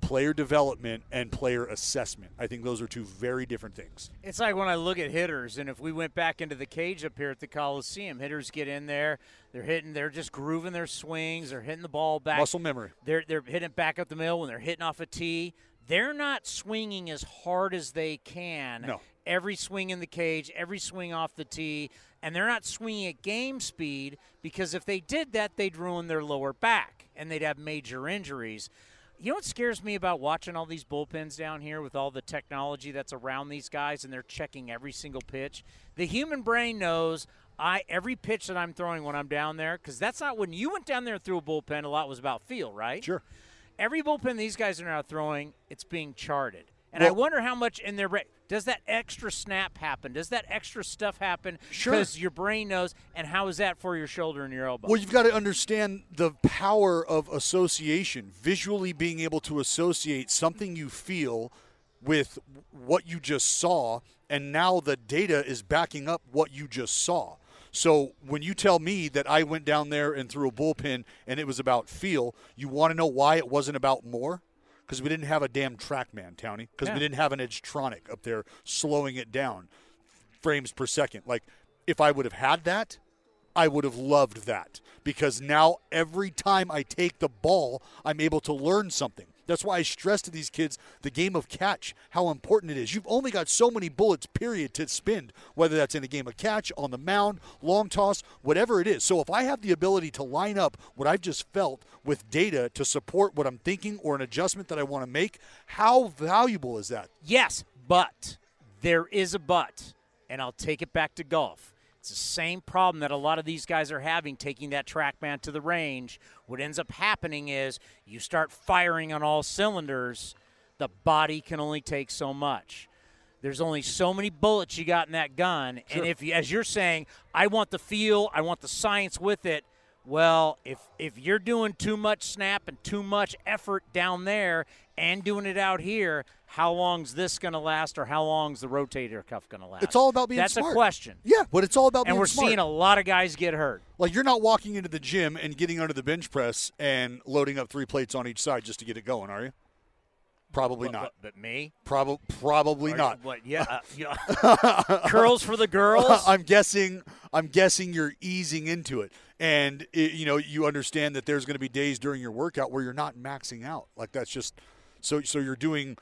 player development and player assessment. I think those are two very different things. It's like when I look at hitters, and if we went back into the cage up here at the Coliseum, hitters get in there, they're hitting, they're just grooving their swings, they're hitting the ball back. Muscle memory. They're they're hitting it back up the middle when they're hitting off a tee. They're not swinging as hard as they can. No. Every swing in the cage, every swing off the tee, and they're not swinging at game speed because if they did that, they'd ruin their lower back and they'd have major injuries. You know what scares me about watching all these bullpens down here with all the technology that's around these guys and they're checking every single pitch? The human brain knows I every pitch that I'm throwing when I'm down there because that's not when you went down there and threw a bullpen. A lot was about feel, right? Sure. Every bullpen these guys are now throwing, it's being charted. And I wonder how much in their brain does that extra snap happen? Does that extra stuff happen? Sure. Because your brain knows. And how is that for your shoulder and your elbow? Well, you've got to understand the power of association, visually being able to associate something you feel with what you just saw, and now the data is backing up what you just saw. So when you tell me that I went down there and threw a bullpen and it was about feel, you want to know why it wasn't about more? Because we didn't have a damn TrackMan, Townie. Because Yeah. we didn't have an Edgertronic up there slowing it down frames per second. Like, if I would have had that, I would have loved that because now every time I take the ball, I'm able to learn something. That's why I stress to these kids the game of catch, how important it is. You've only got so many bullets, period, to spend, whether that's in a game of catch, on the mound, long toss, whatever it is. So if I have the ability to line up what I've just felt with data to support what I'm thinking or an adjustment that I want to make, how valuable is that? Yes, but there is a but, and I'll take it back to golf. It's the same problem that a lot of these guys are having taking that TrackMan to the range. What ends up happening is you start firing on all cylinders, the body can only take so much. There's only so many bullets you got in that gun, and if you, as you're saying, I want the feel, I want the science with it. Well, if if you're doing too much snap and too much effort down there and doing it out here, how long's this going to last, or how long's the rotator cuff going to last? It's all about being That's smart. a question. Yeah, but it's all about And being we're seeing a lot of guys get hurt. Like you're not walking into the gym and getting under the bench press and loading up three plates on each side just to get it going, are you? Probably not. But, but me? Probably probably not. What? Yeah. uh, yeah. Curls for the girls. I'm guessing. I'm guessing you're easing into it, and it, you know you understand that there's going to be days during your workout where you're not maxing out. Like that's just so. So you're doing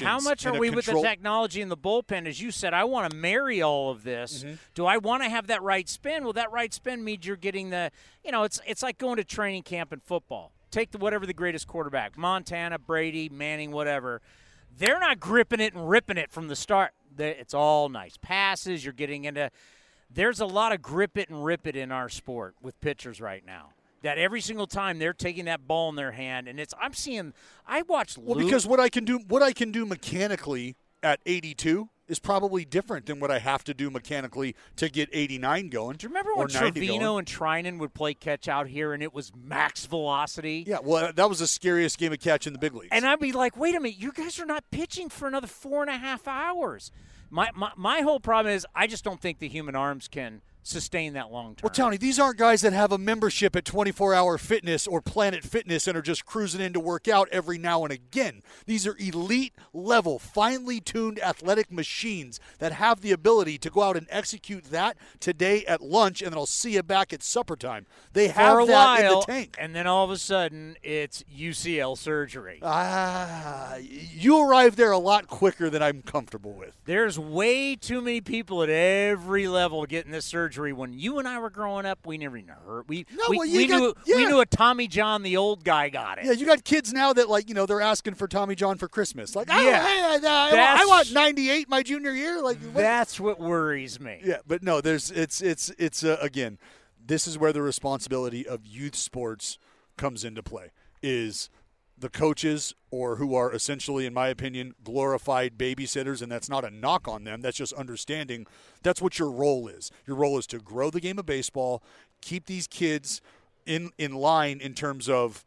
But how much are we with the technology in the bullpen? As you said, I want to marry all of this. Mm-hmm. Do I want to have that right spin? Well, that right spin means you're getting the, you know, it's it's like going to training camp in football. Take the whatever the greatest quarterback, Montana, Brady, Manning, whatever. They're not gripping it and ripping it from the start. It's all nice passes. You're getting into. There's a lot of grip it and rip it in our sport with pitchers right now. That every single time they're taking that ball in their hand, and it's I'm seeing. I watched. Well, because what I can do, what I can do mechanically at 82 is probably different than what I have to do mechanically to get 89 going. Do you remember when 90 Trivino and Treinen would play catch out here and it was max velocity? Yeah, well, that was the scariest game of catch in the big leagues. And I'd be like, wait a minute, you guys are not pitching for another four and a half hours. My, my, my whole problem is I just don't think the human arms can sustain that long term. Well, Tony, these aren't guys that have a membership at 24 Hour Fitness or Planet Fitness and are just cruising in to work out every now and again. These are elite level, finely tuned athletic machines that have the ability to go out and execute that today at lunch, and then I'll see you back at supper time. They have for a that while, in the tank. and then all of a sudden it's UCL surgery. Ah, you arrive there a lot quicker than I'm comfortable with. There's way too many people at every level getting this surgery. When you and I were growing up, we never even heard. We No, we, well, you we got- knew we knew a Tommy John, the old guy, got it. Yeah, you got kids now that like you know they're asking for Tommy John for Christmas. Like, oh, Yeah. hey, I, I, I want 98 my junior year. Like, what- That's what worries me. Yeah, but no, there's it's it's it's uh, again, this is where the responsibility of youth sports comes into play. Is the coaches or who are essentially in my opinion glorified babysitters and that's not a knock on them that's just understanding that's what your role is your role is to grow the game of baseball keep these kids in in line in terms of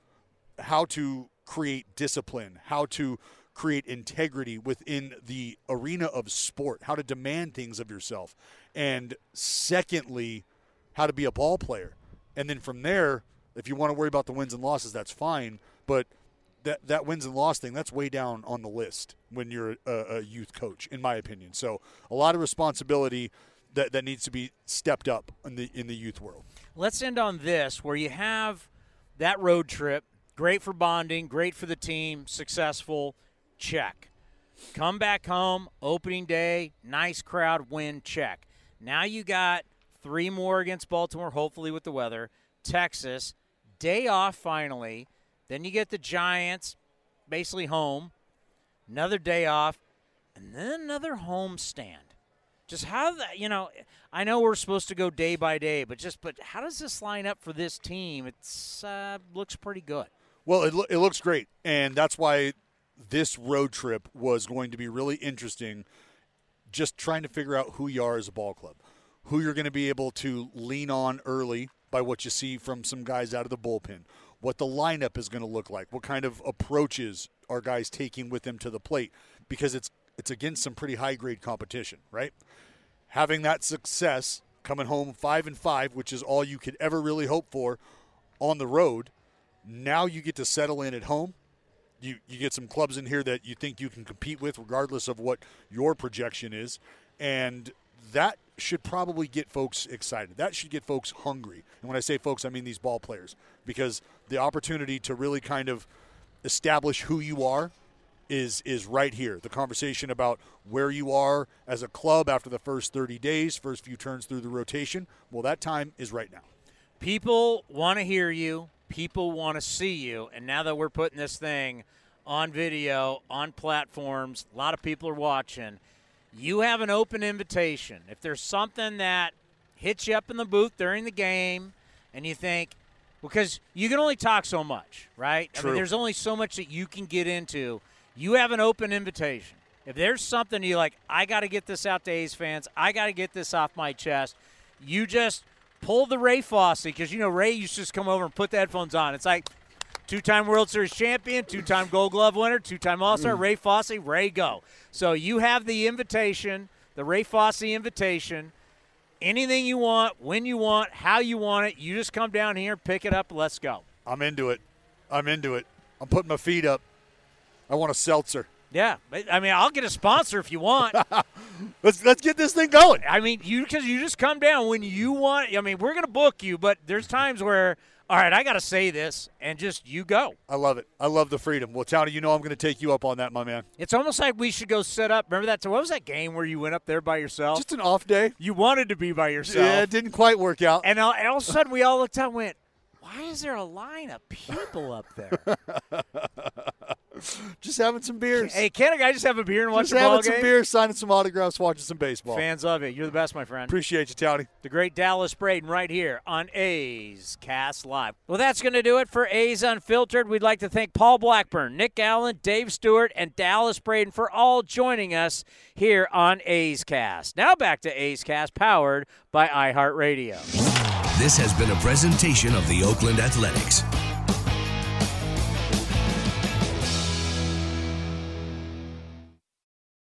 how to create discipline, how to create integrity within the arena of sport, how to demand things of yourself, and secondly, how to be a ball player. And then from there, if you want to worry about the wins and losses, that's fine. But that that wins and loss thing, that's way down on the list when you're a, a youth coach, in my opinion. So a lot of responsibility that, that needs to be stepped up in the in the youth world. Let's end on this where you have that road trip, great for bonding, great for the team, successful, check. Come back home, opening day, nice crowd, win, check. Now you got three more against Baltimore, hopefully with the weather. Texas, day off finally. Then you get the Giants, basically home. Another day off, and then another home stand. Just how that you know, I know we're supposed to go day by day, but just but how does this line up for this team? It's uh, looks pretty good. Well, it, lo- it looks great, and that's why this road trip was going to be really interesting. Just trying to figure out who you are as a ball club, who you're going to be able to lean on early by what you see from some guys out of the bullpen, what the lineup is going to look like, what kind of approaches are guys taking with them to the plate, because it's it's against some pretty high grade competition, right? Having that success, coming home five and five, which is all you could ever really hope for on the road. Now you get to settle in at home. You you get some clubs in here that you think you can compete with, regardless of what your projection is, and that should probably get folks excited. That should get folks hungry. And when I say folks, I mean these ball players, because the opportunity to really kind of establish who you are is is right here. The conversation about where you are as a club after the first 30 days, first few turns through the rotation, well that time is right now. People want to hear you. People want to see you. And now that we're putting this thing on video, on platforms, a lot of people are watching. You have an open invitation. If there's something that hits you up in the booth during the game and you think, because you can only talk so much, right? I True. mean, there's only so much that you can get into. You have an open invitation. If there's something you like, I got to get this out to A's fans. I got to get this off my chest. You just pull the Ray Fosse because you know Ray used to just come over and put the headphones on. It's like two-time World Series champion, two-time Gold Glove winner, two-time All-Star. Mm. Ray Fosse, Ray go. So you have the invitation, the Ray Fosse invitation. Anything you want, when you want, how you want it, you just come down here, pick it up, let's go. I'm into it. I'm into it. I'm putting my feet up. I want a seltzer. Yeah, I mean, I'll get a sponsor if you want. Let's let's get this thing going. I mean, you because you just come down when you want. I mean, we're gonna book you, but there's times where, all right, I got to say this, and just you go. I love it. I love the freedom. Well, Townie, you know I'm going to take you up on that, my man. It's almost like we should go set up. Remember that? What was that game where you went up there by yourself? Just an off day. you wanted to be by yourself. Yeah, it didn't quite work out. And all, and all of a sudden, we all looked up and went, why is there a line of people up there? Just having some beers. hey, can't a guy just have a beer and watch Just a ball having some game? beers, signing some autographs, watching some baseball. Fans of it. You're the best, my friend. Appreciate you, Tony. the great Dallas Braden right here on A's Cast Live. Well, that's going to do it for A's Unfiltered. We'd like to thank Paul Blackburn, Nick Allen, Dave Stewart, and Dallas Braden for all joining us here on A's Cast. Now back to A's Cast, powered by iHeartRadio. This has been a presentation of the Oakland Athletics.